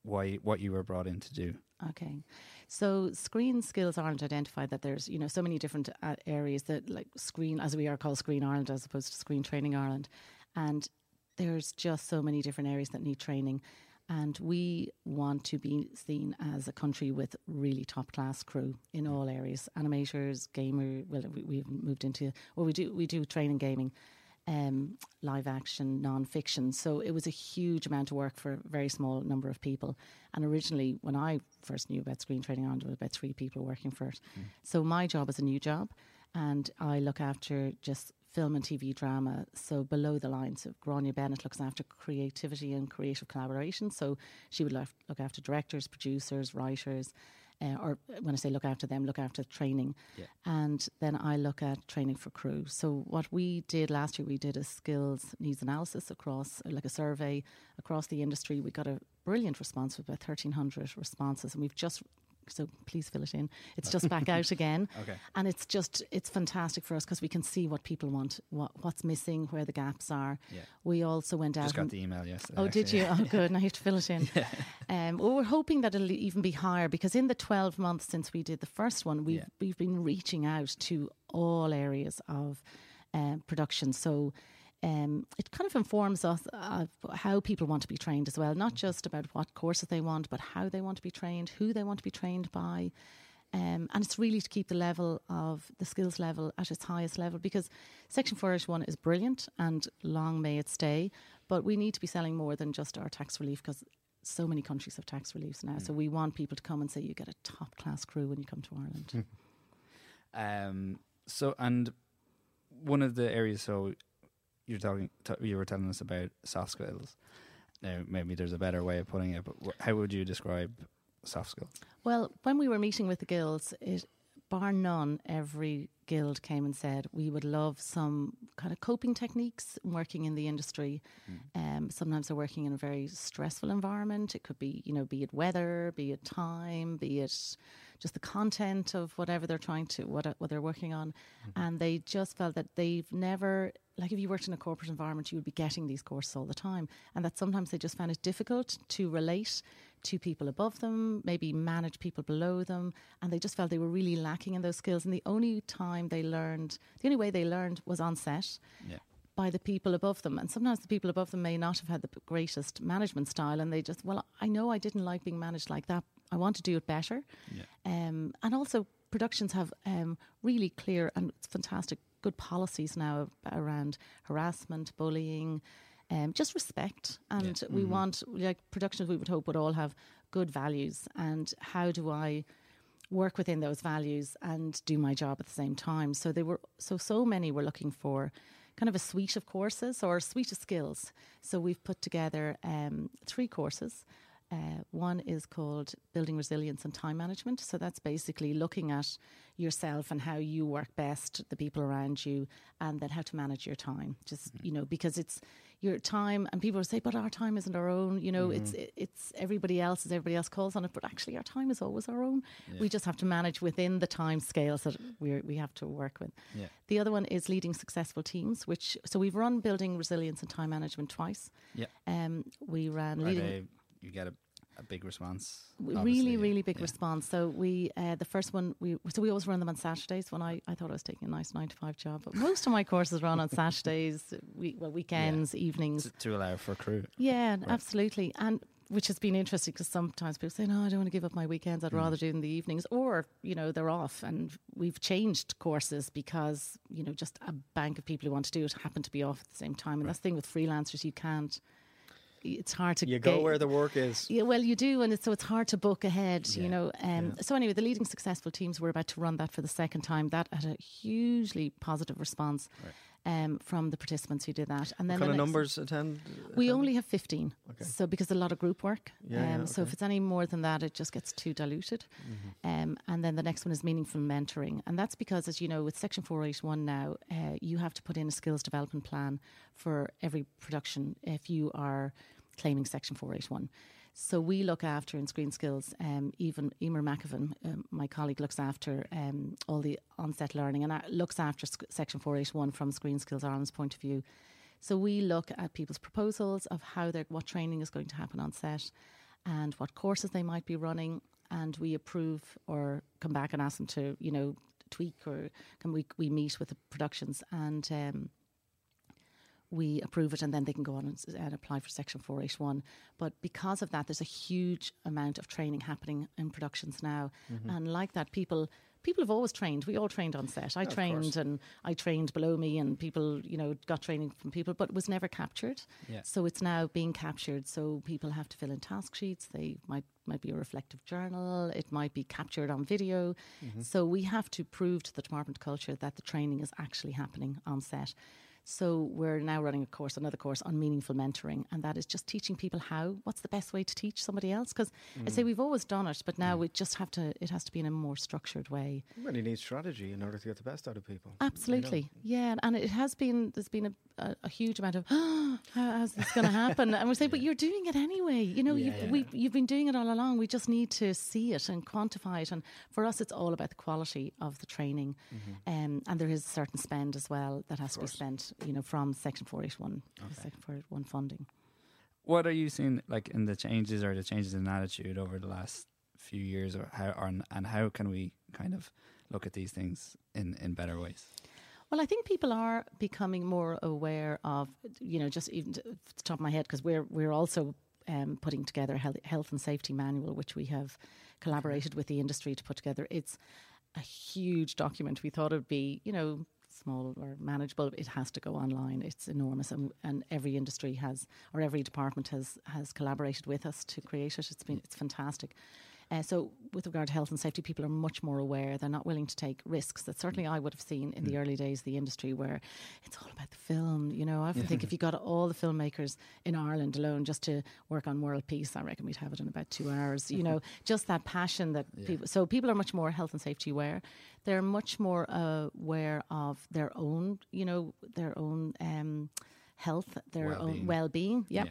why what you were brought in to do. Okay, so Screen Skills Ireland identified that there's you know so many different uh, areas that like Screen, as we are called Screen Ireland, as opposed to Screen Training Ireland, and there's just so many different areas that need training. And we want to be seen as a country with really top class crew in all areas. Animators, gamer. Well, we, we've moved into well, we do we do training gaming, um, live action, non fiction. So it was a huge amount of work for a very small number of people. And originally, when I first knew about Screen Training Ireland, there were about three people working for it. So my job is a new job, and I look after just film and TV drama. So below the line, so Grania Bennett looks after creativity and creative collaboration. So she would look look after directors, producers, writers. Uh, or when I say look after them, look after training. Yeah. And then I look at training for crew. So what we did last year, we did a skills needs analysis across, like a survey across the industry. We got a brilliant response with about 1,300 responses, and we've just so please fill it in. It's just back out again, Okay. and it's just it's fantastic for us because we can see what people want, what what's missing, where the gaps are. Yeah. We also went out. Just got the email yesterday. Oh, did actually. you? Oh, good. Now you have to fill it in. um, well, we're hoping that it'll even be higher because in the 12 months since we did the first one, we've, Yeah. we've been reaching out to all areas of um, production. So um, it kind of informs us of how people want to be trained as well, not just about what courses they want, but how they want to be trained, who they want to be trained by. Um, and it's really to keep the level of the skills level at its highest level because Section 481 is brilliant and long may it stay, but we need to be selling more than just our tax relief because so many countries have tax reliefs now. So we want people to come and say you get a top class crew when you come to Ireland. Um, so, and one of the areas, so you're talking, t- you were telling us about soft skills. Now, maybe there's a better way of putting it, but wh- how would you describe soft skills? Well, when we were meeting with the guilds, it, bar none, every guild came and said we would love some kind of coping techniques working in the industry. Um, sometimes they're working in a very stressful environment. It could be, you know, be it weather, be it time, be it just the content of whatever they're trying to what what they're working on, and they just felt that they've never like if you worked in a corporate environment, you would be getting these courses all the time, and that sometimes they just found it difficult to relate to people above them, maybe manage people below them, and they just felt they were really lacking in those skills. And the only time they learned, the only way they learned was on set Yeah. by the people above them. And sometimes the people above them may not have had the greatest management style, and they just, well, I know I didn't like being managed like that. I want to do it better. Yeah. Um, and also, productions have um, really clear and fantastic good policies now around harassment, bullying, um, just respect. And we want, like productions, we would hope would all have good values. And how do I work within those values and do my job at the same time? So they were, so so many were looking for kind of a suite of courses or a suite of skills. So we've put together um, three courses. Uh, one is called Building Resilience and Time Management. So that's basically looking at yourself and how you work best, the people around you, and then how to manage your time. Just you know, because it's your time, and people say, "But our time isn't our own." You know, it's it's everybody else's. Everybody else calls on it, but actually, our time is always our own. We just have to manage within the time scales that we we have to work with. Yeah. The other one is leading successful teams, which so we've run building resilience and time management twice. Yeah. Um, we ran Are leading. they, you get a a big response. really, obviously. really big Yeah. response. So we, uh, the first one, we so we always run them on Saturdays. When I, I thought I was taking a nice nine to five job, but most of my courses run on Saturdays, we, well weekends, evenings. To, to allow for crew. Yeah, absolutely. And which has been interesting because sometimes people say, no, I don't want to give up my weekends. I'd rather do in the evenings. Or, you know, they're off. And we've changed courses because, you know, just a bank of people who want to do it happen to be off at the same time. And that's the thing with freelancers, you can't, it's hard to You go ga- where the work is. yeah, well, you do, and it's, so it's hard to book ahead, you know. Um, So anyway, the leading successful teams were about to run that for the second time. That had a hugely positive response um, from the participants who did that. And then What kind the of numbers attend? We only have fifteen, Okay. so because a lot of group work. Yeah, um, yeah, So okay. if it's any more than that, it just gets too diluted. Mm-hmm. Um, and then the next one is meaningful mentoring, and that's because, as you know, with Section Four Eight One now, uh, you have to put in a skills development plan for every production if you are claiming Section Four Eight One. So we look after in Screen Skills, um, even Emer McAvan, um, my colleague, looks after um, all the onset learning and looks after sc- Section 481 from Screen Skills Ireland's point of view. So we look at people's proposals of how they're, what training is going to happen on set and what courses they might be running, and we approve or come back and ask them to, you know, tweak or can we we meet with the productions and um, we approve it and then they can go on and, and apply for section 481 but because of that there's a huge amount of training happening in productions now. Mm-hmm. And like that people people have always trained. We all trained on set. I trained and i trained below me and people you know got training from people but it was never captured. Yeah. so it's now being captured. So people have to fill in task sheets. They might might be a reflective journal. It might be captured on video. Mm-hmm. So we have to prove to the department of culture that the training is actually happening on set so we're now running a course, another course on meaningful mentoring, and that is just teaching people how. What's the best way to teach somebody else? Because I say mm. we've always done it, but now mm. we just have to. It has to be in a more structured way. You really need strategy in order to get the best out of people. Absolutely, yeah, and it has been. There's been a, a, a huge amount of how, how's this going to happen? and we say, but you're doing it anyway. You know, Yeah, you've, yeah. We've, you've been doing it all along. We just need to see it and quantify it. And for us, it's all about the quality of the training, um, and there is a certain spend as well that has to be spent. You know, from Section 481, the Section 481 funding. What are you seeing like in the changes or the changes in attitude over the last few years, or how, or, and how can we kind of look at these things in in better ways? Well, I think people are becoming more aware of, you know, just even to- the top of my head, because we're we're also um, putting together a health, health and safety manual, which we have collaborated with the industry to put together. It's a huge document. We thought it would be, you know, small or manageable. It has to go online. It's enormous, and, and every industry has, or every department has has collaborated with us to create it. It's been it's fantastic. Uh, so, with regard to health and safety, people are much more aware. They're not willing to take risks that certainly I would have seen in the early days of the industry, where it's all about the film. You know, I often think if you got all the filmmakers in Ireland alone just to work on world peace, I reckon we'd have it in about two hours. You know, just that passion that people. So people are much more health and safety aware. They're much more uh, aware of their own, you know, their own um, health, their Well-being. own well-being. Yeah.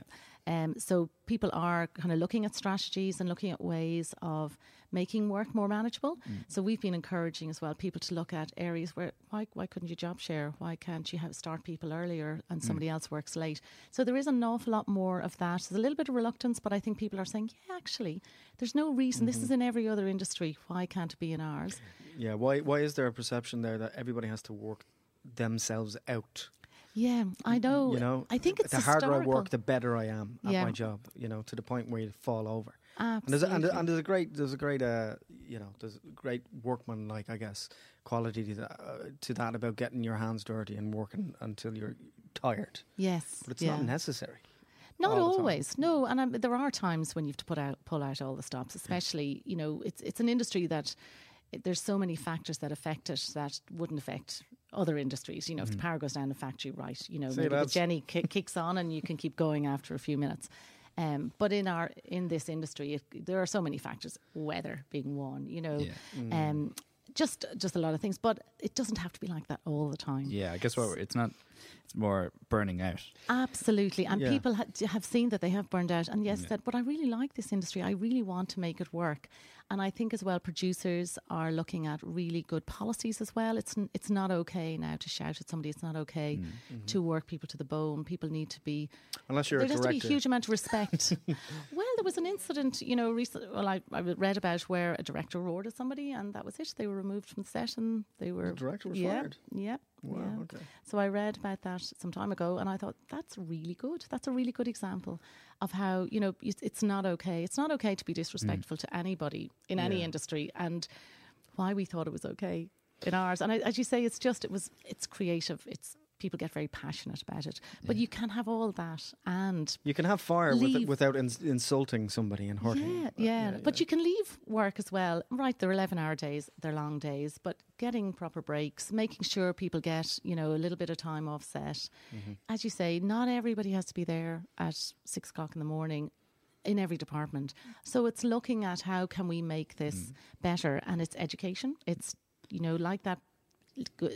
Um, so people are kind of looking at strategies and looking at ways of making work more manageable. Mm. So we've been encouraging as well people to look at areas where why why couldn't you job share? Why can't you have start people earlier and mm. somebody else works late? So there is an awful lot more of that. There's a little bit of reluctance, but I think people are saying, yeah, actually, there's no reason. This mm-hmm. is in every other industry. Why can't it be in ours? Yeah, why why is there a perception there that everybody has to work themselves out? Yeah, I know. You know, I think it's the harder I work, the better I am at Yeah. my job. You know, to the point where you fall over. Absolutely. And there's, a, and, and there's a great, there's a great, uh, you know, there's great workman like I guess quality to that, uh, to that about getting your hands dirty and working until you're tired. yes, But it's yeah. not necessary. Not always, no. And um, there are times when you have to put out, pull out all the stops. Especially, you know, it's it's an industry that there's so many factors that affect it that wouldn't affect other industries. You know, if the power goes down the factory, right? You know, See, maybe the. genny ki- kicks on and you can keep going after a few minutes. Um, but in our in this industry, it, there are so many factors. Weather being one, you know, Yeah. um, just just a lot of things. But it doesn't have to be like that all the time. Yeah, I guess what we're- it's not. It's more burning out. Absolutely, and Yeah. people ha- have seen that they have burned out, and yes, said, "But I really like this industry. I really want to make it work." And I think as well, producers are looking at really good policies as well. It's it's not okay now to shout at somebody. It's not okay mm. mm-hmm. to work people to the bone. People need to be. Unless you're there a has to be a huge amount of respect. well, there was an incident, you know, recent. Well, I, I read about where a director roared at somebody, and that was it. They were removed from the set, and they were The director was yeah, fired? Yeah, Wow, yeah. okay. So I read about that some time ago, and I thought that's really good. That's a really good example of how you know it's, not okay. It's not okay to be disrespectful to anybody in any Yeah. industry, and why we thought it was okay in ours. And I, as you say, it's just it was it's creative. It's people get very passionate about it, but you can have all that and You can have fire with without ins- insulting somebody and hurting. yeah, them. yeah, But you can leave work as well. Right, they're 11 hour days, they're long days, but getting proper breaks, making sure people get, you know, a little bit of time off set. Mm-hmm. As you say, not everybody has to be there at six o'clock in the morning in every department. So it's looking at how can we make this mm. better and it's education. It's, you know, like that uh,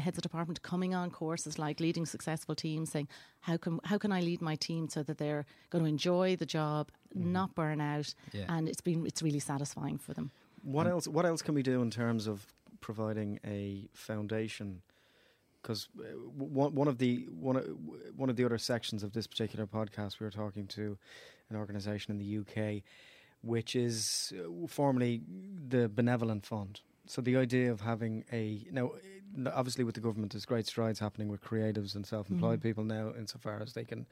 heads of department coming on courses like leading successful teams, saying how can how can I lead my team so that they're going to enjoy the job, not burn out, Yeah. and it's been it's really satisfying for them. What else? What else can we do in terms of providing a foundation? Because one one of the one one of the other sections of this particular podcast, we were talking to an organisation in the UK, which is uh, formerly the Benevolent Fund. So the idea of having a now, obviously, with the government, there's great strides happening with creatives and self-employed Mhm. people now, insofar as they can,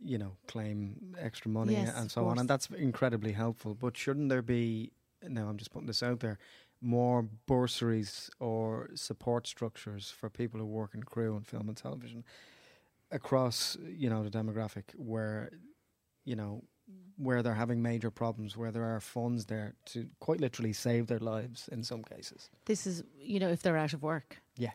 you know, claim extra money Yes, and so on, and that's incredibly helpful. But shouldn't there be now I'm just putting this out there, more bursaries or support structures for people who work in crew and film and television across, you know, the demographic where, you know, where they're having major problems, where there are funds there to quite literally save their lives in some cases. This is you know if they're out of work. Yeah.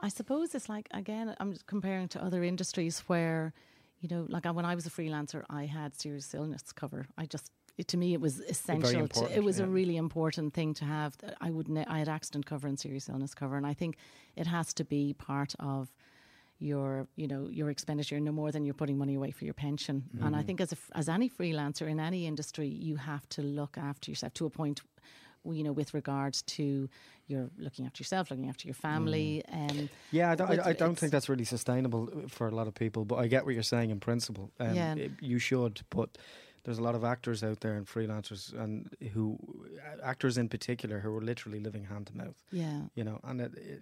I suppose it's like again I'm just comparing to other industries where you know like uh, when I was a freelancer I had serious illness cover. I just it, to me it was essential. To, it was yeah. a really important thing to have. I would ne- I had accident cover and serious illness cover, and I think it has to be part of your you know your expenditure no more than you're putting money away for your pension and i think as a, as any freelancer in any industry you have to look after yourself to a point you know with regards to you're looking after yourself looking after your family um, Yeah, I don't, I, I don't think that's really sustainable for a lot of people, but I get what you're saying in principle. Um, Yeah. it- you should, but there's a lot of actors out there and freelancers and who actors in particular who are literally living hand to mouth. yeah you know, and it, it,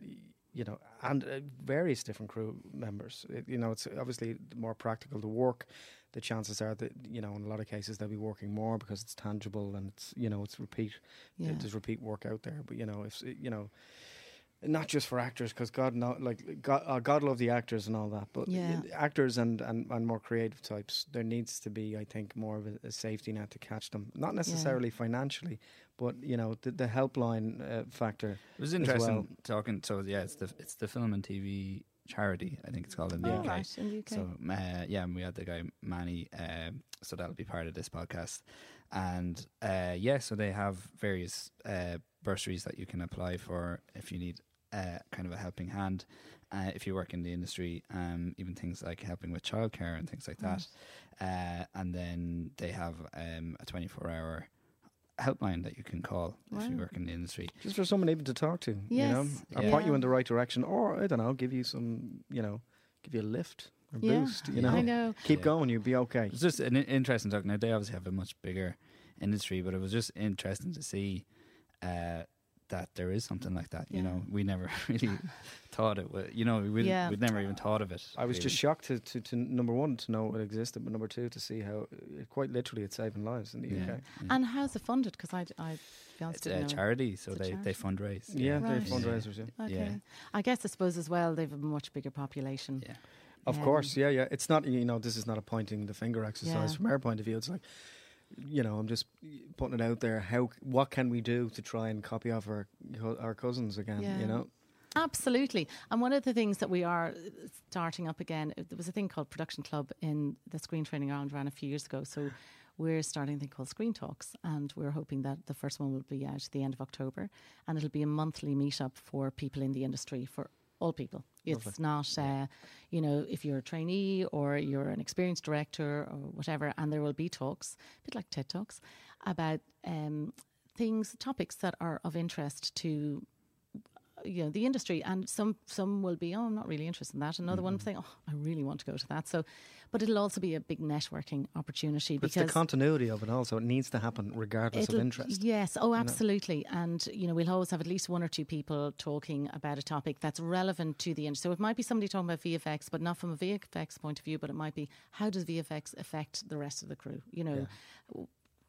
you know, and uh, various different crew members. It, you know, it's obviously more practical to work. The chances are that you know, in a lot of cases, they'll be working more because it's tangible and it's you know, it's repeat. yeah There's repeat work out there, but you know, if you know. Not just for actors, because God, know, like God, uh, God love the actors and all that, but Yeah. uh, actors and, and, and more creative types, there needs to be, I think, more of a, a safety net to catch them. Not necessarily financially, but you know, the, the helpline uh, factor. It was as interesting well. talking. So yeah, it's the it's the film and TV charity. I think it's called in the oh, UK. right in the UK So uh, yeah, and we had the guy Mannie, um, so that'll be part of this podcast. And uh, yeah, so they have various uh, bursaries that you can apply for if you need uh, kind of a helping hand. Uh, if you work in the industry, um, even things like helping with childcare and things like that. Uh, and then they have um, a 24 hour helpline that you can call if you work in the industry. just for someone even to talk to, you know, Yes, or yeah. point you in the right direction, or I don't know, give you some, you know, give you a lift or Yeah, boost, you know, I know keep Yeah. going, you'll be okay. It's just an interesting talk. Now they obviously have a much bigger industry, but it was just interesting to see uh, that there is something like that. You know, we never really thought it. Was, you know, we Yeah. we'd never even thought of it. I was really. just shocked to, to, to number one to know it existed, but number two to see how uh, quite literally it's saving lives in the yeah. UK. yeah. and how's it funded because I, I to be honest It's a know. charity, so It's a they they fundraise. Yeah, they're fundraisers. Yeah. okay yeah. I guess I suppose as well they've a much bigger population Yeah. Of Um, course, yeah, yeah. It's not, you know, this is not a pointing the finger exercise Yeah. from our point of view. It's like, you know, I'm just putting it out there. How, what can we do to try and copy off our our cousins again? Yeah. You know, Absolutely. And one of the things that we are starting up again, there was a thing called Production Club in the Screen Training Ireland ran a few years ago. So we're starting a thing called Screen Talks, and we're hoping that the first one will be out at the end of October, and it'll be a monthly meetup for people in the industry for all people. It's not, uh, you know, if you're a trainee or you're an experienced director or whatever, and there will be talks, a bit like TED Talks, about um, things, topics that are of interest to you know the industry, and some some will be oh I'm not really interested in that. Another mm-hmm. one saying oh I really want to go to that. So, but it'll also be a big networking opportunity. But because it's the continuity of it also. It needs to happen regardless of interest. Yes. Oh, absolutely. You know? And you know we'll always have at least one or two people talking about a topic that's relevant to the industry. So it might be somebody talking about VFX, but not from a VFX point of view, but it might be how does VFX affect the rest of the crew? You know. Yeah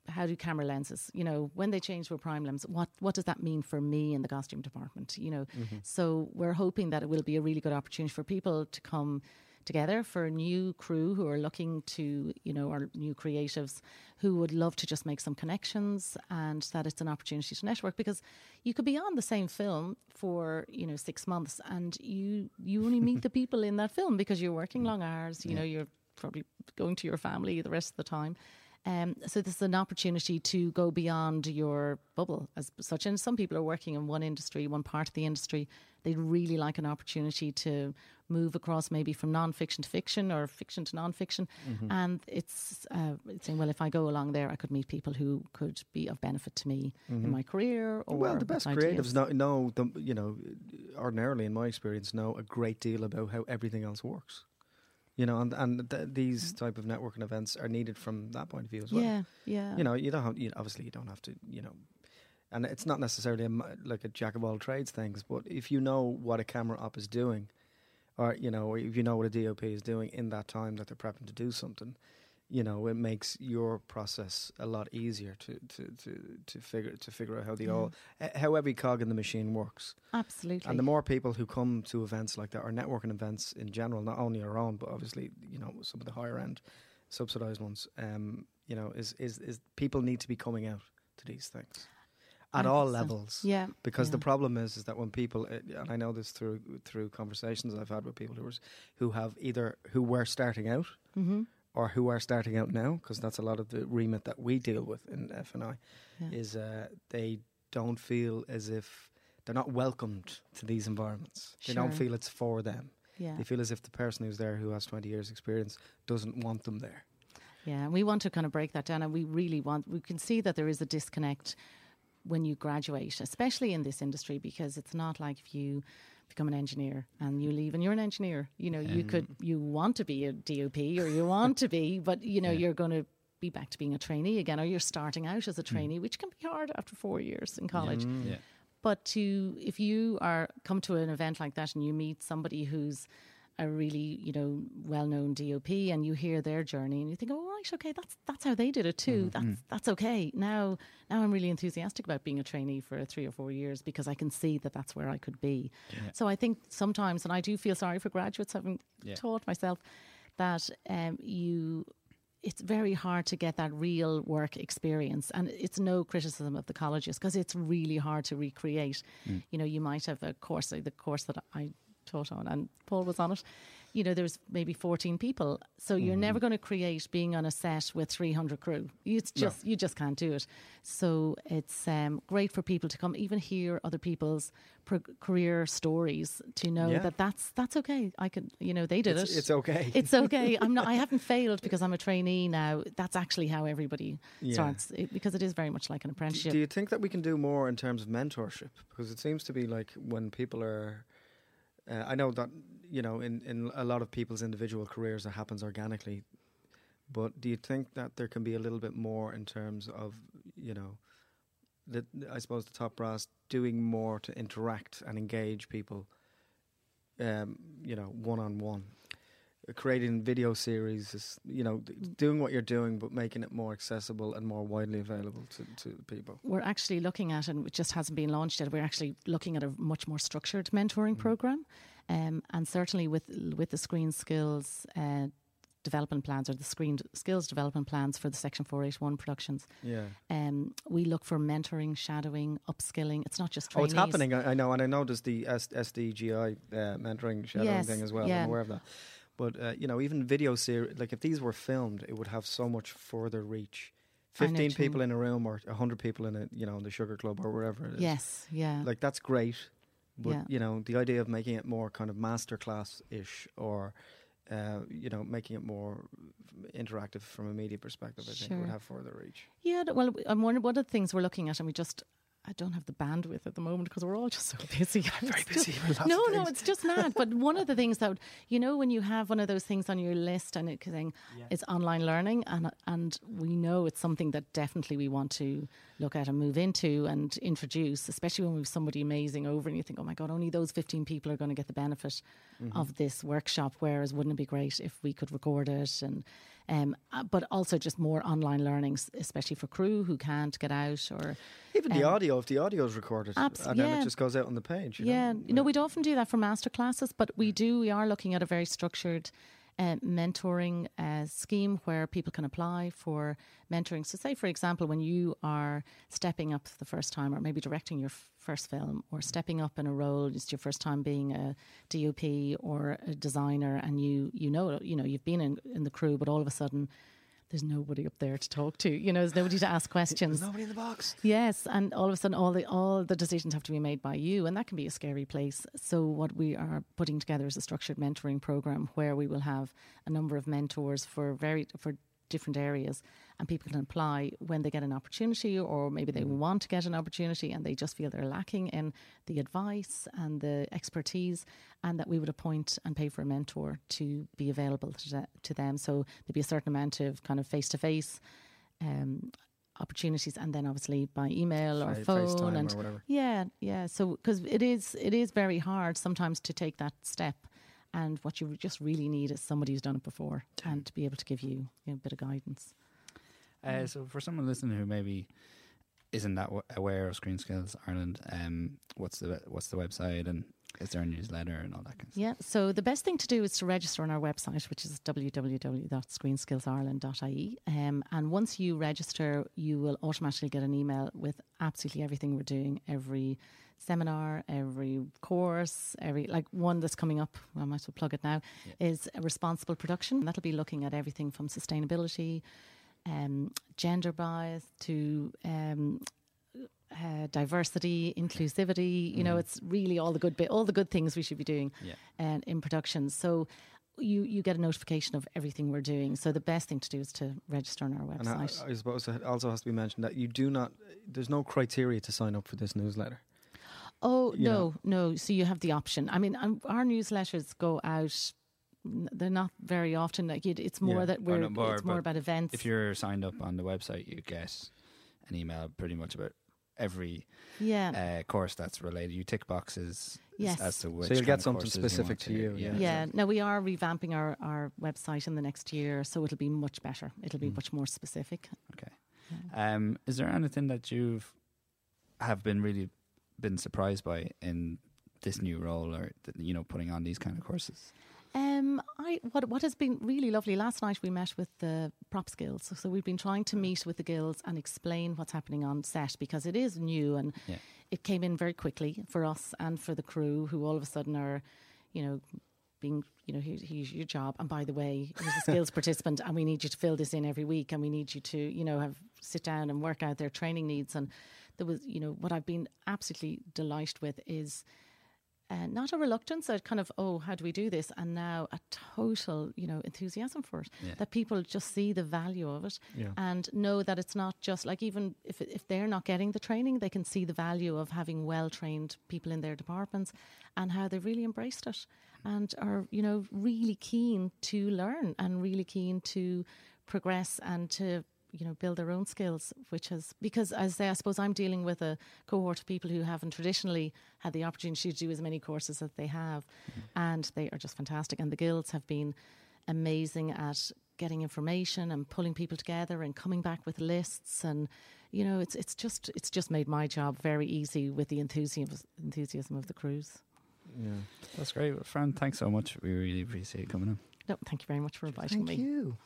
how do camera lenses, you know, when they change to a prime lens, what what does that mean for me in the costume department? You know, mm-hmm. so we're hoping that it will be a really good opportunity for people to come together for a new crew who are looking to, you know, our new creatives who would love to just make some connections and that it's an opportunity to network because you could be on the same film for, you know, six months and you you only meet the people in that film because you're working mm. long hours, you yeah. know, you're probably going to your family the rest of the time. Um, so this is an opportunity to go beyond your bubble as such. And some people are working in one industry, one part of the industry. They'd really like an opportunity to move across maybe from non-fiction to fiction or fiction to non-fiction. Mm-hmm. And it's, uh, it's saying, well, if I go along there, I could meet people who could be of benefit to me mm-hmm. in my career. Or well, the best creatives know, know the, you know, ordinarily in my experience, know a great deal about how everything else works you know, and and th- these mm. type of networking events are needed from that point of view as well. Yeah, yeah. You know, you don't have, you obviously you don't have to, you know, and it's not necessarily a, like a jack of all trades things, but if you know what a camera op is doing, or you know, if you know what a DOP is doing in that time that they're prepping to do something, you know, it makes your process a lot easier to to to, to figure to figure out how the yeah. all how every cog in the machine works. Absolutely. And the more people who come to events like that, or networking events in general, not only our own, but obviously you know some of the higher end subsidized ones, um, you know, is is is people need to be coming out to these things at all levels. Yeah. Because yeah. the problem is, is that when people, uh, and I know this through through conversations I've had with people who who have either who were starting out. Mm-hmm or who are starting out now, because that's a lot of the remit that we deal with in FNI, yeah. is uh, they don't feel as if they're not welcomed to these environments. Sure. They don't feel it's for them. Yeah. They feel as if the person who's there who has 20 years experience doesn't want them there. Yeah, and we want to kind of break that down, and we really want, we can see that there is a disconnect when you graduate, especially in this industry, because it's not like if you become an engineer and you leave and you're an engineer. You know, you could you want to be a DOP or you want to be, but you know, yeah. you're going to be back to being a trainee again, or you're starting out as a mm. trainee, mm. which can be hard after four years in college. Mm. Yeah. But to if you are come to an event like that and you meet somebody who's a really you know well known DOP and you hear their journey and you think, oh right, okay, that's that's how they did it too. Mm-hmm. That's that's okay. Now now I'm really enthusiastic about being a trainee for three or four years because I can see that that's where I could be. Yeah. So I think sometimes, and I do feel sorry for graduates having yeah. taught myself that um, you it's very hard to get that real work experience and it's no criticism of the colleges because it's really hard to recreate mm. you know you might have a course the course that i taught on, and Paul was on it. You know, there's maybe 14 people, so you're mm. never going to create being on a set with 300 crew. It's just no. you just can't do it. So it's um, great for people to come, even hear other people's pro- career stories, to know yeah. that that's that's okay. I could, you know, they did it's, it. It's okay. It's okay. I'm not. I haven't failed because I'm a trainee now. That's actually how everybody yeah. starts it, because it is very much like an apprenticeship. Do you think that we can do more in terms of mentorship? Because it seems to be like when people are uh, I know that you know in in a lot of people's individual careers it happens organically, but do you think that there can be a little bit more in terms of you know, the, I suppose the top brass doing more to interact and engage people, um, you know, one on one creating video series is you know doing what you're doing but making it more accessible and more widely available to, to people we're actually looking at and it just hasn't been launched yet we're actually looking at a much more structured mentoring mm. program um, and certainly with with the screen skills uh, development plans or the screen skills development plans for the Section 481 productions. Yeah. Um, we look for mentoring, shadowing, upskilling. It's not just trainees. Oh, it's happening. I, I know. And I know there's the S- SDGI uh, mentoring, shadowing yes, thing as well. Yeah. I'm aware of that. But uh, you know, even video series, like if these were filmed, it would have so much further reach. Fifteen people in a room, or hundred people in a, you know, in the Sugar Club or wherever it is. Yes, yeah. Like that's great, but yeah. you know, the idea of making it more kind of masterclass ish, or uh, you know, making it more interactive from a media perspective, I sure. think would have further reach. Yeah, well, I'm one, one of the things we're looking at, and we just I don't have the bandwidth at the moment because we're all just so busy. Very busy. just- no, no, it's just mad. But one of the things that you know when you have one of those things on your list and it's saying it's online learning, and and we know it's something that definitely we want to look at and move into and introduce, especially when we have somebody amazing over and you think, oh my god, only those fifteen people are going to get the benefit Mm-hmm. of this workshop. Whereas wouldn't it be great if we could record it and. Um, uh, but also just more online learnings, especially for crew who can't get out or Even the um, audio, if the audio is recorded, Abs- and then it just goes out on the page. You yeah, know? you know, we'd often do that for master classes, but we do. We are looking at a very structured uh, mentoring uh, scheme where people can apply for mentoring. So, say for example, when you are stepping up the first time, or maybe directing your f- first film, or stepping up in a role, it's your first time being a DOP or a designer, and you you know you know you've been in, in the crew, but all of a sudden. There's nobody up there to talk to. You know, there's nobody to ask questions. There's nobody in the box. Yes, and all of a sudden, all the all the decisions have to be made by you, and that can be a scary place. So, what we are putting together is a structured mentoring program where we will have a number of mentors for very for different areas, and people can apply when they get an opportunity, or maybe they want to get an opportunity, and they just feel they're lacking in the advice and the expertise, and that we would appoint and pay for a mentor to be available to, to them. So there'd be a certain amount of kind of face to face opportunities, and then obviously by email or Fa- phone and or whatever. yeah, yeah. So because it is it is very hard sometimes to take that step, and what you just really need is somebody who's done it before and to be able to give you, you know, a bit of guidance. Uh, so for someone listening who maybe isn't that w- aware of Screen Skills Ireland, um, what's the what's the website and is there a newsletter and all that kind of stuff? Yeah. So the best thing to do is to register on our website, which is www.screenskillsireland.ie. Um, and once you register, you will automatically get an email with absolutely everything we're doing, every seminar, every course, every like one that's coming up. I might as well plug it now. Is a responsible production. That'll be looking at everything from sustainability, um, gender bias to um, uh, diversity, inclusivity. You know, it's really all the good bit, all the good things we should be doing Yeah. uh, in production. So you you get a notification of everything we're doing. So the best thing to do is to register on our And I, website. I suppose it also has to be mentioned that you do not. There's no criteria to sign up for this newsletter. oh you no, know. no. So you have the option. I mean, um, our newsletters go out. N- They're not very often. Like you'd- it's more Yeah. that Oh, we're no, more, it's more about events. If you're signed up on the website, you get an email pretty much about every yeah. uh, course that's related. You tick boxes Yes. as to which So you'll get of something specific want to you, yeah. Yeah. Now we are revamping our, our website in the next year, so it'll be much better. It'll be Mm. much more specific. Okay. Um, is there anything that you've have been really been surprised by in this new role, or you know, putting on these kind of courses? Um, I what what has been really lovely. Last night we met with the props guilds, so we've been trying to meet with the guilds and explain what's happening on set because it is new and Yeah. it came in very quickly for us and for the crew, who all of a sudden are, you know, being you know here, here's your job, and by the way, here's a skills participant, and we need you to fill this in every week, and we need you to you know have sit down and work out their training needs and there was you know what I've been absolutely delighted with is uh, not a reluctance, a kind of, oh, how do we do this? And now a total, you know, enthusiasm for it. Yeah. That people just see the value of it Yeah. and know that it's not just like even if if they're not getting the training, they can see the value of having well trained people in their departments and how they've really embraced it and are, you know, really keen to learn and really keen to progress and to you know build their own skills which has because as I say I suppose I'm dealing with a cohort of people who haven't traditionally had the opportunity to do as many courses as they have mm-hmm. and they are just fantastic and the guilds have been amazing at getting information and pulling people together and coming back with lists and you know it's it's just it's just made my job very easy with the enthusiasm enthusiasm of the crews Yeah. That's great, Well, Fran. Thanks so much. We really appreciate you coming on. no thank you very much for inviting Thank me you.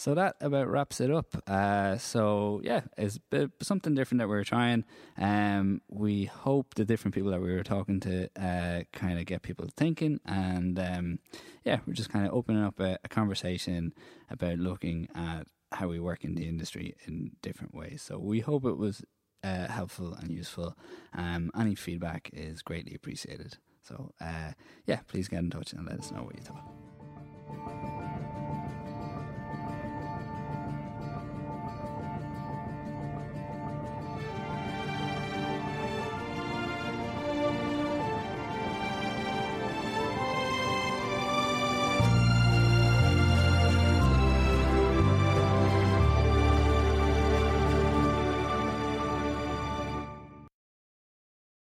So that about wraps it up. Uh, so yeah, it's something different that we are trying. Um, we hope the different people that we were talking to uh, kind of get people thinking, and um, yeah, we're just kind of opening up a, a conversation about looking at how we work in the industry in different ways. So we hope it was uh, helpful and useful. Um, any feedback is greatly appreciated. So uh, yeah, please get in touch and let us know what you thought.